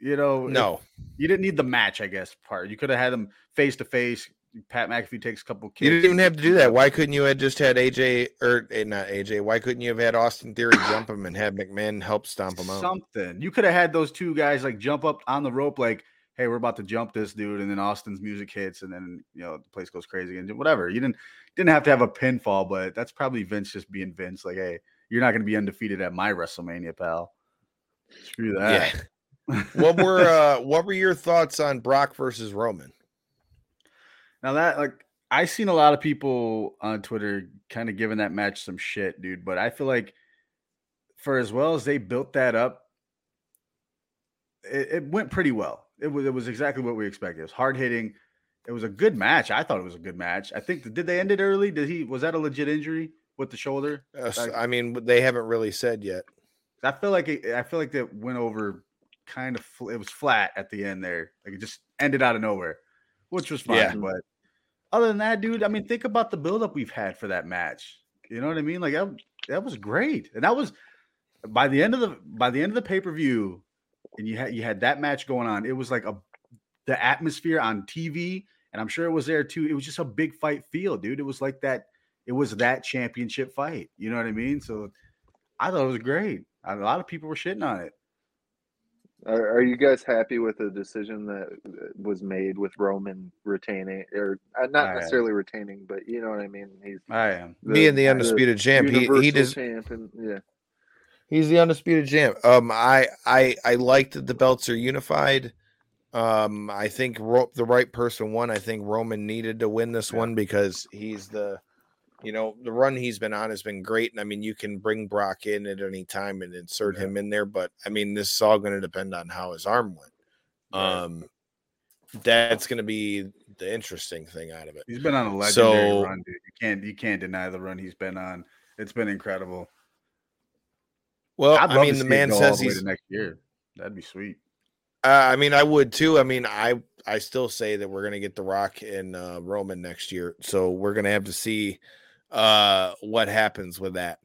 You know, No, you didn't need the match. I guess part. You could have had them face to face. Pat McAfee takes a couple. Kicks. You didn't even have to do that. Why couldn't you have just had AJ or eh, not AJ? Why couldn't you have had Austin Theory *coughs* jump him and have McMahon help stomp him out? something. You could have had those two guys like jump up on the rope, like, "Hey, we're about to jump this dude," and then Austin's music hits, and then you know the place goes crazy and whatever. You didn't didn't have to have a pinfall, but that's probably Vince just being Vince. Like, hey, you're not going to be undefeated at my WrestleMania, pal. Screw Yeah. that. *laughs* what were *laughs* uh what were your thoughts on Brock versus Roman? now that like I seen a lot of people on Twitter kind of giving that match some shit, dude. But I feel like for as well as they built that up, it, it went pretty well. It was it was exactly what we expected. It was hard hitting. It was a good match. I thought it was a good match. I think did they end it early? Did he was that a legit injury with the shoulder? Uh, I mean, they haven't really said yet. I feel like it, I feel like that went over kind of fl- it was flat at the end there. Like it just ended out of nowhere, which was fine. Yeah. But other than that, dude, I mean, think about the buildup we've had for that match. You know what I mean? Like that, that was great, and that was by the end of the by the end of the pay per view, and you had you had that match going on. It was like a the atmosphere on TV, and I'm sure it was there too. It was just a big fight feel, dude. It was like that. It was that championship fight. You know what I mean? So I thought it was great. A lot of people were shitting on it. Are, are you guys happy with the decision that uh, was made with Roman retaining, or uh, not I am. necessarily retaining, but you know what I mean? He's I am. Being the undisputed champ, he he does champ, and yeah, He's the undisputed champ. Um, I I I like that the belts are unified. Um, I think Ro- the right person won. I think Roman needed to win this one because he's the, you know, the run he's been on has been great. And I mean, you can bring Brock in at any time and insert Yeah. him in there, but I mean, this is all going to depend on how his arm went. Um, that's going to be the interesting thing out of it. He's been on a legendary So- run, dude. You can't you can't deny the run he's been on. It's been incredible. Well, I mean, the man says he's next year. That'd be sweet. Uh, I mean, I would too. I mean, I I still say that we're gonna get The Rock and uh, Roman next year, so we're gonna have to see uh, what happens with that.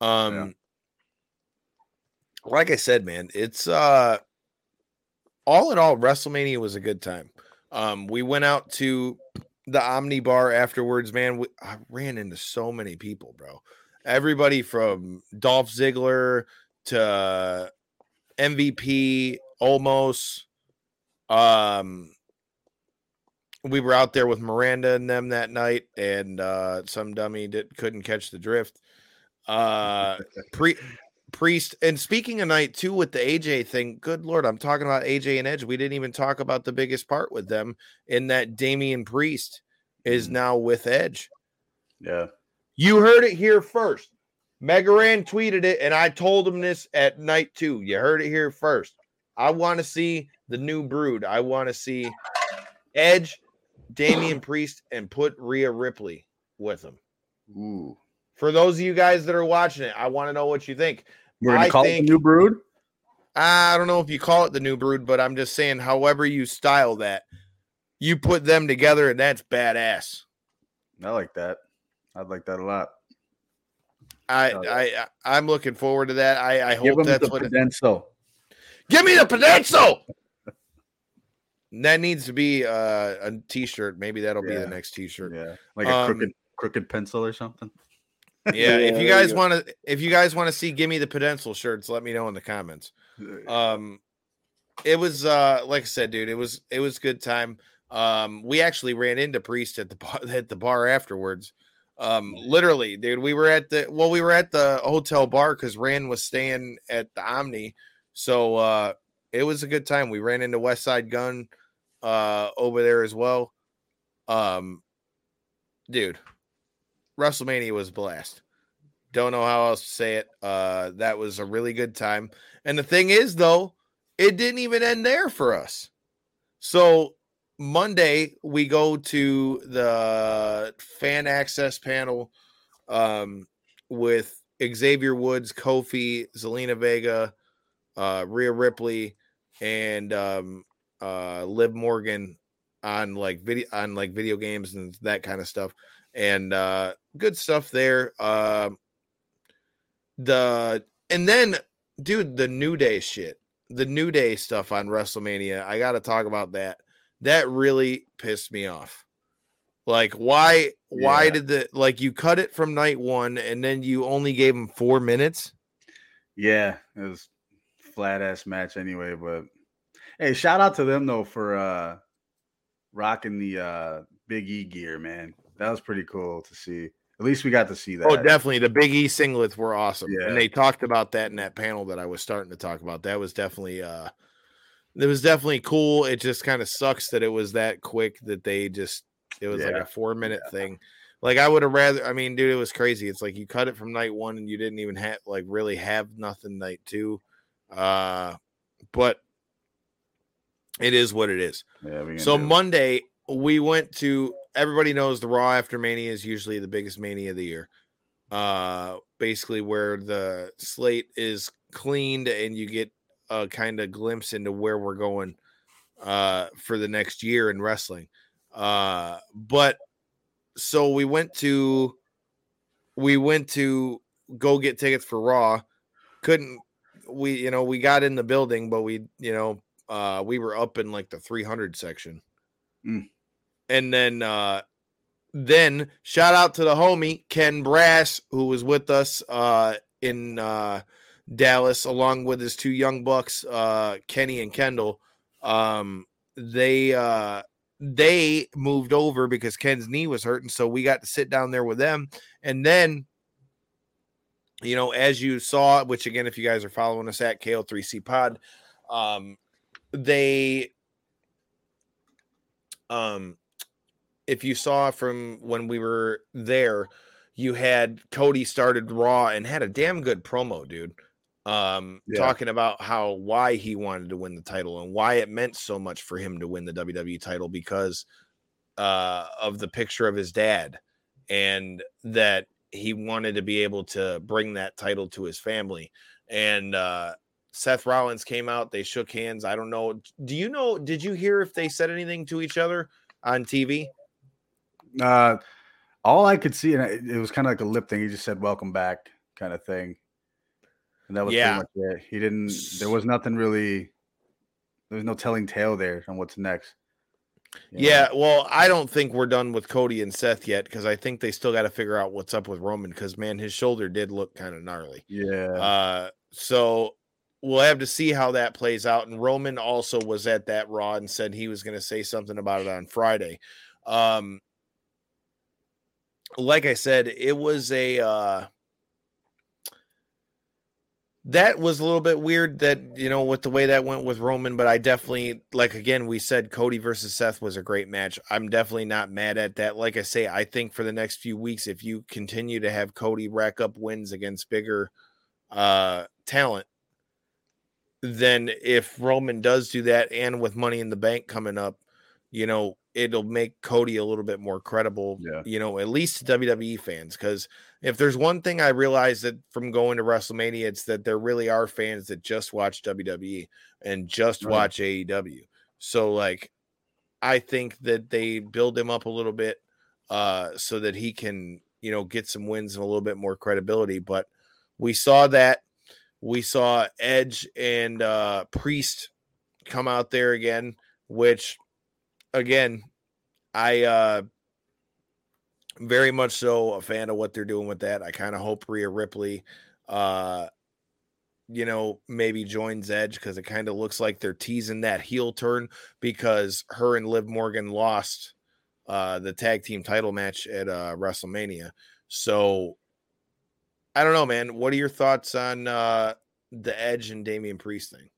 Um, like I said, man, it's uh, all in all, WrestleMania was a good time. Um, we went out to the Omni Bar afterwards, man. We, I ran into so many people, bro. Everybody from Dolph Ziggler to MVP, almost. Um, we were out there with Miranda and them that night, and uh, some dummy that couldn't catch the drift. Uh, *laughs* pre priest, and speaking of night two with the AJ thing, good lord, I'm talking about AJ and Edge. We didn't even talk about the biggest part with them in that Damian Priest is Mhm. now with Edge. Yeah. You heard it here first. Mega Ran tweeted it, and I told him this at night too. You heard it here first. I want to see the new brood. I want to see Edge, Damian Priest, and put Rhea Ripley with them. Ooh. For those of you guys that are watching it, I want to know what you think. We're gonna I call think- it the new brood. I don't know if you call it the new brood, but I'm just saying, however you style that, you put them together, and that's badass. I like that. I'd like that a lot. I, I, I I'm looking forward to that. I, I Give hope him that's the what. It, pencil. give me the pencil. that needs to be uh, a T-shirt. Maybe that'll be the next T-shirt. Yeah, like a Um, crooked crooked pencil or something. *laughs* Yeah, if you guys want to, if you guys want to see, give me the pencil shirts. Let me know in the comments. Um, it was uh, like I said, dude. It was it was good time. Um, we actually ran into Priest at the bar, *laughs* at the bar afterwards. Um, literally, dude. We were at the well, we were at the hotel bar because Ran was staying at the Omni. So uh, it was a good time. We ran into Westside Gunn uh over there as well. Um, dude, WrestleMania was a blast. Don't know how else to say it. Uh, that was a really good time. And the thing is, though, it didn't even end there for us. So Monday we go to the fan access panel um, with Xavier Woods, Kofi, Zelina Vega, uh, Rhea Ripley, and um, uh, Liv Morgan on like video on like video games and that kind of stuff. And uh, good stuff there. Um, the and then, dude, the New Day shit, the New Day stuff on WrestleMania. I got to talk about that. That really pissed me off. Like, why? Why Yeah. did the like you cut it from night one and then you only gave him four minutes? Yeah, it was flat ass match anyway. But hey, shout out to them though for uh rocking the uh Big E gear, man. That was pretty cool to see. At least we got to see that. Oh, definitely. The Big E singlets were awesome. Yeah. And they talked about that in that panel that I was starting to talk about. That was definitely uh it was definitely cool. It just kind of sucks that it was that quick that they just it was like a four minute thing. Like I would have rather I mean, dude, it was crazy. It's like you cut it from night one and you didn't even have like really have nothing night two. Uh but it is what it is. Yeah, So. Monday we went to everybody knows the Raw after Mania is usually the biggest Mania of the year. Uh basically where the slate is cleaned and you get a kind of glimpse into where we're going uh for the next year in wrestling. Uh but so we went to we went to go get tickets for Raw. Couldn't we you know we got in the building but we you know uh we were up in like the 300 section Mm. and then uh then shout out to the homie ken brass who was with us uh in uh dallas along with his two young bucks uh kenny and kendall um they uh they moved over because ken's knee was hurting so we got to sit down there with them. And then you know as you saw which again if you guys are following us at ko3c pod um they um if you saw from when we were there you had cody started raw and had a damn good promo dude um Yeah. talking about how why he wanted to win the title and why it meant so much for him to win the WWE title because uh of the picture of his dad and that he wanted to be able to bring that title to his family and uh Seth Rollins came out they shook hands I don't know do you know did you hear if they said anything to each other on TV Uh, all I could see, and it, it was kind of like a lip thing. He just said "Welcome back" kind of thing, and that was Yeah. pretty much it. He didn't. There was nothing really. There was no telling tale there on what's next. you know? Yeah, well, I don't think we're done with Cody and Seth yet because I think they still got to figure out what's up with Roman because man, his shoulder did look kind of gnarly. yeah. Uh, so we'll have to see how that plays out. And Roman also was at that Raw and said he was going to say something about it on Friday. Um, like I said, it was a uh, that was a little bit weird that you know with the way that went with Roman, but I definitely like again we said Cody versus Seth was a great match. I'm definitely not mad at that. Like I say, I think for the next few weeks, if you continue to have Cody rack up wins against bigger uh talent, then if Roman does do that and with money in the bank coming up, you know, it'll make Cody a little bit more credible, Yeah. you know, at least to WWE fans. Because if there's one thing I realized that from going to WrestleMania, it's that there really are fans that just watch WWE and just Right. watch AEW. So, like, I think that they build him up a little bit uh, so that he can, you know, get some wins and a little bit more credibility. But we saw that. We saw Edge and uh, Priest come out there again, which, again, I uh, very much so a fan of what they're doing with that. I kind of hope Rhea Ripley, uh, you know, maybe joins Edge because it kind of looks like they're teasing that heel turn because her and Liv Morgan lost uh, the tag team title match at uh, WrestleMania. So I don't know, man. What are your thoughts on uh, the Edge and Damian Priest thing?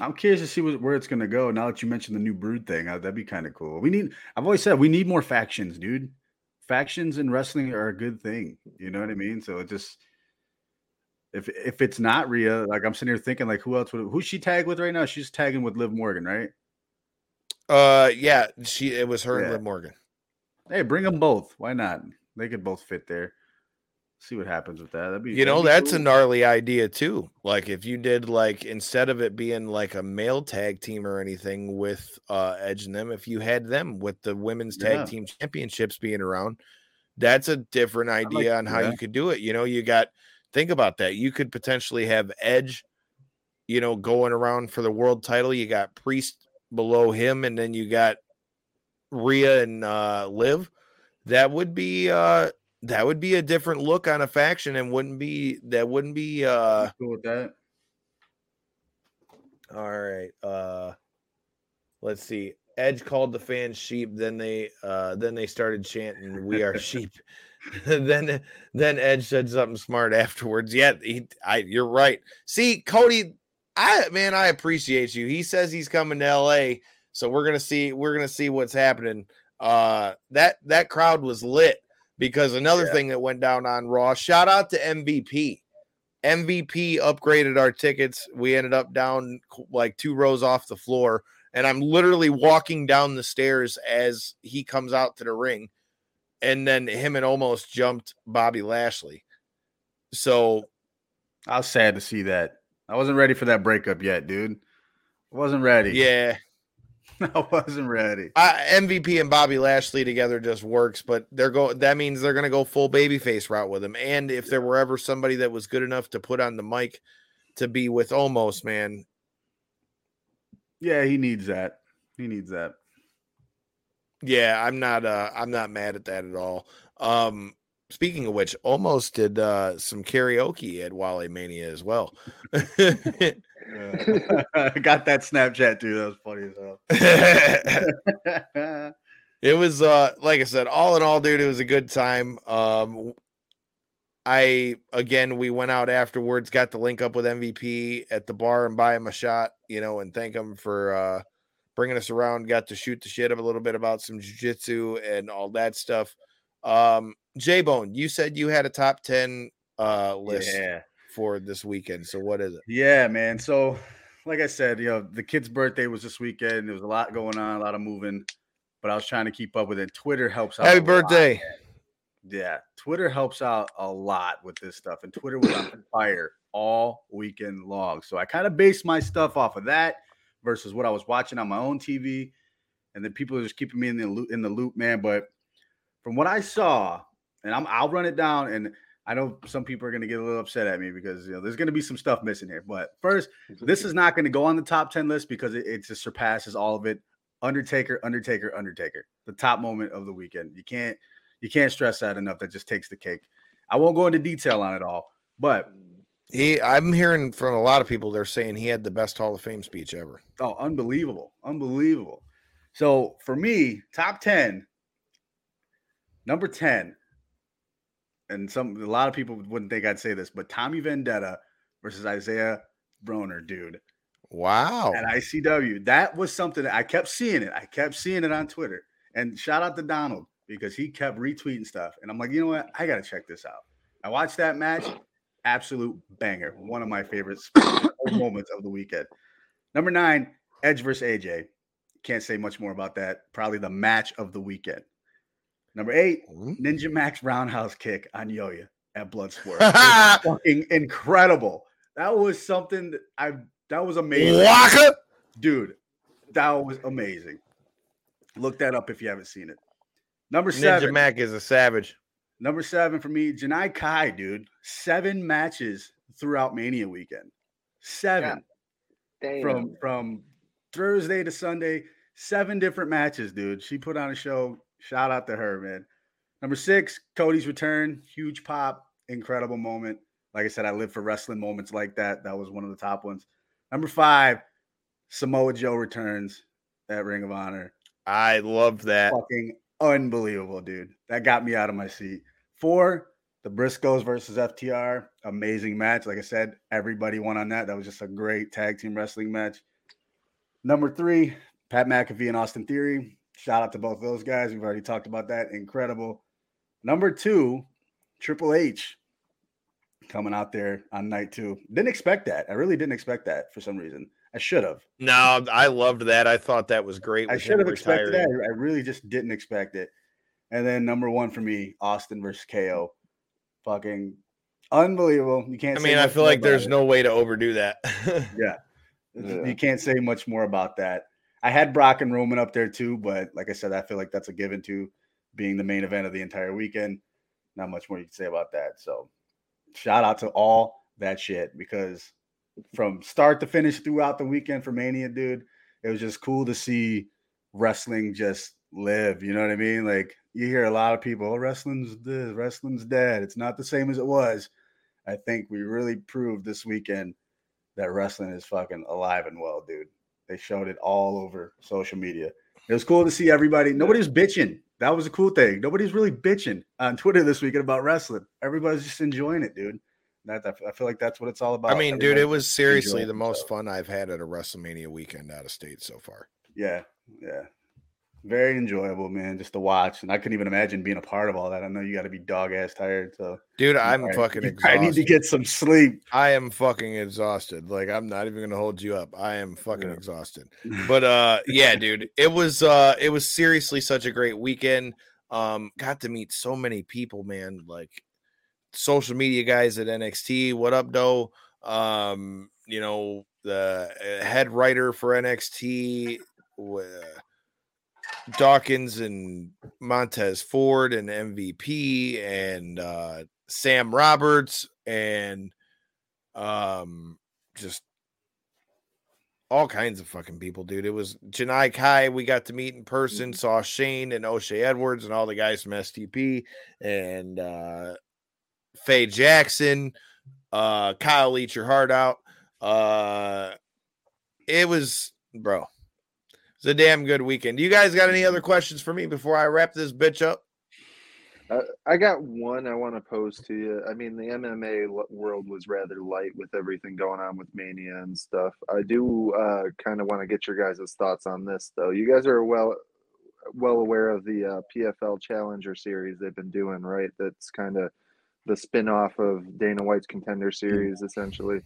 I'm curious to see what, where it's going to go. Now that you mentioned the new Brood thing, uh, that'd be kind of cool. We need. I've always said we need more factions, dude. Factions in wrestling are a good thing. You know what I mean? So it just if if it's not Rhea, like I'm sitting here thinking, like who else would who's she tag with right now? She's tagging with Liv Morgan, right? Uh, yeah, she it was her Yeah. and Liv Morgan. Hey, bring them both. Why not? They could both fit there. See what happens with that. That'd be You know, that's a gnarly idea too. Like if you did like instead of it being like a male tag team or anything with uh Edge and them, if you had them with the women's tag Yeah. team championships being around, that's a different like idea on how that. you could do it. You know, you got think about that. You could potentially have Edge, you know, going around for the world title. You got Priest below him, and then you got Rhea and uh Liv. That would be uh that would be a different look on a faction and wouldn't be that wouldn't be uh cool with that. all right uh let's see. Edge called the fans sheep then they uh then they started chanting we are sheep. *laughs* Then then edge said something smart afterwards. Yeah he, i you're right. See cody i man i appreciate you. He says he's coming to la so we're gonna see we're gonna see what's happening. Uh that that crowd was lit because another Yeah. thing that went down on raw shout out to mvp MVP upgraded our tickets. We ended up down like two rows off the floor, and I'm literally walking down the stairs as he comes out to the ring, and then him and Omos jumped Bobby Lashley. So I was sad to see that. I wasn't ready for that breakup yet, dude. I wasn't ready. yeah, *laughs* I wasn't ready. I, MVP and Bobby Lashley together just works, but they're go. That means they're gonna go full babyface route with him. And if there were ever somebody that was good enough to put on the mic to be with Omos man, Yeah, he needs that. He needs that. Yeah, I'm not uh I'm not mad at that at all. Um speaking of which, Omos did uh some karaoke at Wale Mania as well. *laughs* *laughs* I *laughs* got that Snapchat too. That was funny as hell. *laughs* it was uh like I said, all in all, dude, it was a good time. Um I again we went out afterwards, got to link up with MVP at the bar and buy him a shot, you know, and thank him for uh bringing us around, got to shoot the shit up a little bit about some jujitsu and all that stuff. Um J Bone, you said you had a top 10 uh list yeah. For this weekend. So what is it? Yeah, man. So, like I said, you know, the kid's birthday was this weekend. There was a lot going on, a lot of moving, but I was trying to keep up with it. Twitter helps out. Happy a lot. birthday. Yeah, Twitter helps out a lot with this stuff, and Twitter was on fire all weekend long. So I kind of based my stuff off of that versus what I was watching on my own TV, and then people are just keeping me in the loop, in the loop, man. But from what I saw, and I'm I'll run it down, and I know some people are going to get a little upset at me because you know there's going to be some stuff missing here. But first, this is not going to go on the top 10 list because it, it just surpasses all of it. Undertaker, Undertaker, Undertaker. The top moment of the weekend. You can't you can't stress that enough. That just takes the cake. I won't go into detail on it all, but He I'm hearing from a lot of people they're saying he had the best Hall of Fame speech ever. oh, unbelievable. Unbelievable. So for me, top 10, number 10, and some a lot of people wouldn't think I'd say this, but Tommy Vendetta versus Isaiah Broner, dude. Wow. at ICW. That was something that I kept seeing it. I kept seeing it on Twitter. And shout out to Donald because he kept retweeting stuff. And I'm like, you know what? I got to check this out. I watched that match. Absolute banger. One of my favorite moments of the weekend. Number nine, Edge versus AJ. Can't say much more about that. Probably the match of the weekend. Number eight, mm-hmm. Ninja Mack's roundhouse kick on Yoya at Bloodsport. *laughs* Fucking incredible. That was something that I that was amazing. Waka! Dude, that was amazing. Look that up if you haven't seen it. Number seven. Ninja seven. Mack is a savage. Number seven for me, Janai Kai, dude. Seven matches throughout Mania weekend. Seven Damn. from from Thursday to Sunday. Seven different matches, dude. She put on a show. Shout out to her, man. Number six, Cody's return. Huge pop, incredible moment. Like I said, I live for wrestling moments like that. That was one of the top ones. Number five, Samoa Joe returns at Ring of Honor. I love that. Fucking unbelievable, dude. That got me out of my seat. Four, the Briscoes versus FTR. Amazing match. Like I said, everybody won on that. That was just a great tag team wrestling match. Number three, Pat McAfee and Austin Theory. Shout out to both those guys. We've already talked about that. Incredible. Number two, Triple H coming out there on night two. Didn't expect that. I really didn't expect that for some reason. I should have. No, I loved that. I thought that was great. I should have expected that. I really just didn't expect it. And then number one for me, Austin versus KO. Fucking unbelievable. You can't. I say mean, I feel like there's it. no way to overdo that. Yeah. *laughs* Yeah. You can't say much more about that. I had Brock and Roman up there too, but like I said, I feel like that's a given to being the main event of the entire weekend. Not much more you can say about that. So shout out to all that shit because from start to finish throughout the weekend for Mania, dude, it was just cool to see wrestling just live. You know what I mean? Like you hear a lot of people, oh, wrestling's this, wrestling's dead. It's not the same as it was. I think we really proved this weekend that wrestling is fucking alive and well, dude. They showed it all over social media. It was cool to see everybody. Nobody's bitching. That was a cool thing. Nobody's really bitching on Twitter this weekend about wrestling. Everybody's just enjoying it, dude. That I feel like that's what it's all about. I mean, dude, it was seriously the most fun I've had at a WrestleMania weekend out of state so far. Yeah, yeah. Very enjoyable, man, just to watch. And I couldn't even imagine being a part of all that. I know you got to be dog ass tired. So Dude, I'm I- fucking I need to get some sleep. I am fucking exhausted. Like I'm not even gonna hold you up. I am fucking Yeah. exhausted. *laughs* But uh yeah, dude, it was uh it was seriously such a great weekend. Um got to meet so many people, man. Like social media guys at NXT. What up, Doe? Um, you know, the uh, head writer for NXT uh, Dawkins and Montez Ford and MVP and uh Sam Roberts and um just all kinds of fucking people, dude. It was Janai Kai. We got to meet in person, saw Shane and O'Shay Edwards and all the guys from STP and uh Faye Jackson, uh Kyle Eat Your Heart Out. Uh it was bro. It's a damn good weekend. You guys got any other questions for me before I wrap this bitch up? Uh, I got one I want to pose to you. I mean, the MMA world was rather light with everything going on with Mania and stuff. I do uh, kind of want to get your guys' thoughts on this, though. You guys are well well aware of the uh, PFL Challenger series they've been doing, right? That's kind of the spin-off of Dana White's Contender Series, essentially.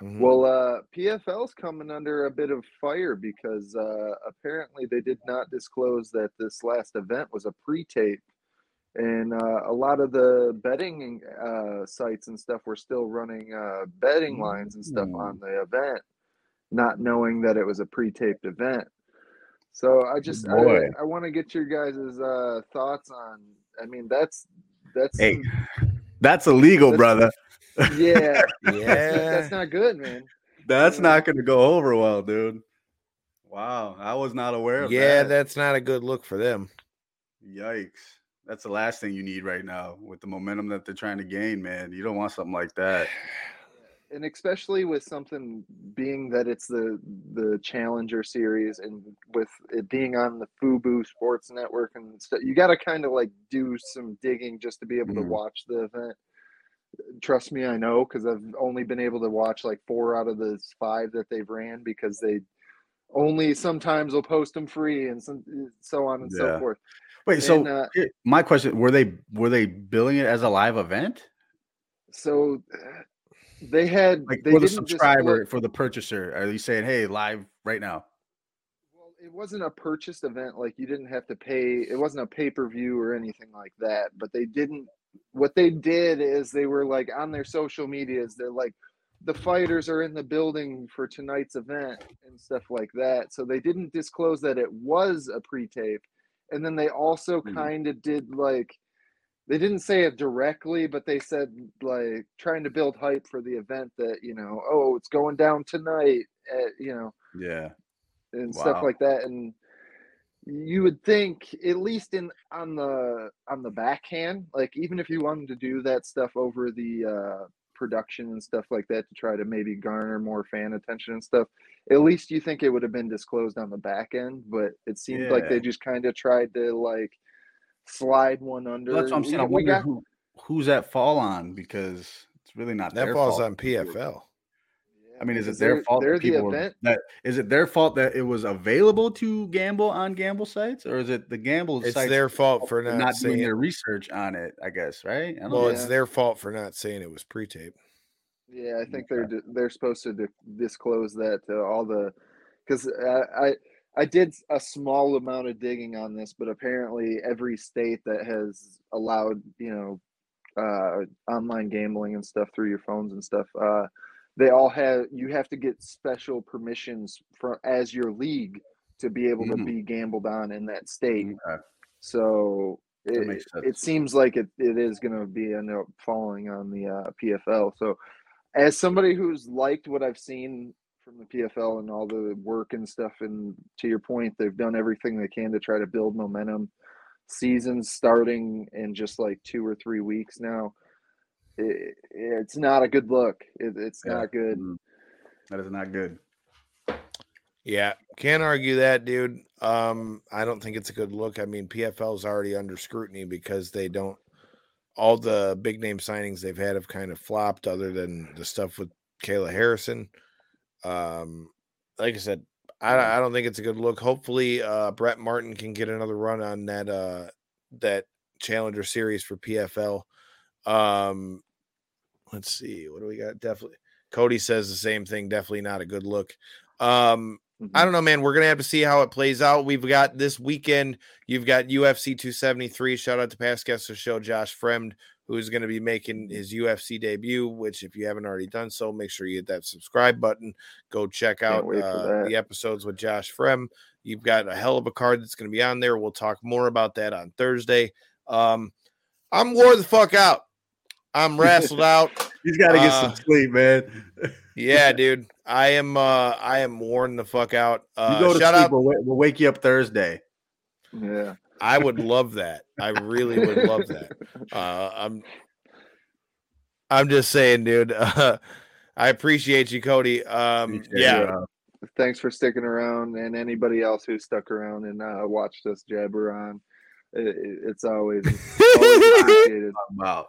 Mhm. Well, uh, PFL's coming under a bit of fire because uh, apparently they did not disclose that this last event was a pre-tape, and uh, a lot of the betting uh, sites and stuff were still running uh, betting lines and stuff on the event, not knowing that it was a pre-taped event. So I just I, Boy. I want to get your guys' uh, thoughts on. I mean, that's that's Hey, That's illegal, That's- brother. Yeah, *laughs* Yeah. that's not good, man. That's not going to go over well, dude. Wow, I was not aware of yeah, that. that's not a good look for them. Yikes. That's the last thing you need right now with the momentum that they're trying to gain, man. You don't want something like that. *sighs* and especially with something being that it's the the Challenger series and with it being on the Fubo Sports Network and stuff, you got to kind of like do some digging just to be able to Mhm. watch the event. Trust me, I know because I've only been able to watch like four out of the five that they've ran because they only sometimes will post them free and some, so on and Yeah. so forth. Wait, so uh, my question, were they were they billing it as a live event? So uh, they had Like they for the subscriber, for the purchaser, are you saying, "Hey, live right now"? Well, it wasn't a purchased event. Like you didn't have to pay. It wasn't a pay per view or anything like that. But they didn't. What they did is they were like on their social medias. They're like, the fighters are in the building for tonight's event and stuff like that. So they didn't disclose that it was a pre tape. And then they also Mhm. kind of did like they didn't say it directly, but they said like trying to build hype for the event that you know, oh, it's going down tonight, at, you know, Yeah. and stuff like that. And you would think, at least in on the on the backhand, like even if you wanted to do that stuff over the uh, production and stuff like that to try to maybe garner more fan attention and stuff, at least you think it would have been disclosed on the back end. But it seemed like they just kind of tried to like slide one under. That's what I'm saying. I We- we wonder got- who who's that fall on because it's really not That their falls fault. on PFL. I mean, is it their fault They're that the people were- event. that is it their fault that it was available to gamble on gamble sites, or is it the gamble It's sites their fault for not, not saying doing their research on it? I guess right. I don't Well, know. it's Yeah. their fault for not saying it was pre-tape. Yeah, I think they're they're supposed to di- disclose that to all the because I, I I did a small amount of digging on this, but apparently every state that has allowed you know uh, online gambling and stuff through your phones and stuff, uh, they all have you have to get special permissions from as your league to be able to Mhm. be gambled on in that state. Okay. So it, it seems like it, it is going to be end up falling on the uh, PFL. So, as somebody who's liked what I've seen from the PFL and all the work and stuff, and to your point, they've done everything they can to try to build momentum. Seasons starting in just like two or three weeks now. It, it's not a good look. It, it's Yeah. not good. Mm. That is not good. Yeah, can't argue that, dude. Um, I don't think it's a good look. I mean, PFL is already under scrutiny because they don't. All the big name signings they've had have kind of flopped, other than the stuff with Kayla Harrison. Um, like I said, I, I don't think it's a good look. Hopefully, uh, Brett Martin can get another run on that uh that Challenger Series for PFL. Um, let's see, what do we got? Definitely, Cody says the same thing. Definitely not a good look. Um, I don't know, man. We're gonna have to see how it plays out. We've got this weekend. You've got UFC 273. Shout out to past guest of the show, Josh Fremd, who's going to be making his UFC debut. Which, if you haven't already done so, make sure you hit that subscribe button. Go check out uh, the episodes with Josh Fremd. You've got a hell of a card that's going to be on there. We'll talk more about that on Thursday. Um, I'm wore the fuck out. I'm wrestled out. *laughs* He's got to get Uh, some sleep, man. Yeah, dude. I am uh I am worn the fuck out. you Uh go to shout sleep. out We'll, wa- we'll wake you up Thursday. Yeah. I would love that. I really would love that. *laughs* Uh I'm I'm just saying, dude. *laughs* Uh, I appreciate you, Cody. Um Appreciate yeah. you, uh, thanks for sticking around and anybody else who stuck around and uh, watched us jabber on it, it- it's always, always appreciated Wow.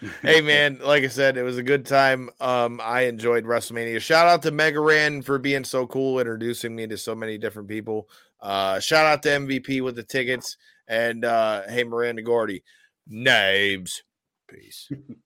*laughs* hey man, like I said, it was a good time. Um, I enjoyed WrestleMania. Shout out to Mega Ran for being so cool, introducing me to so many different people. Uh, shout out to MVP with the tickets, and uh, hey Miranda Gordy, names, peace. *laughs*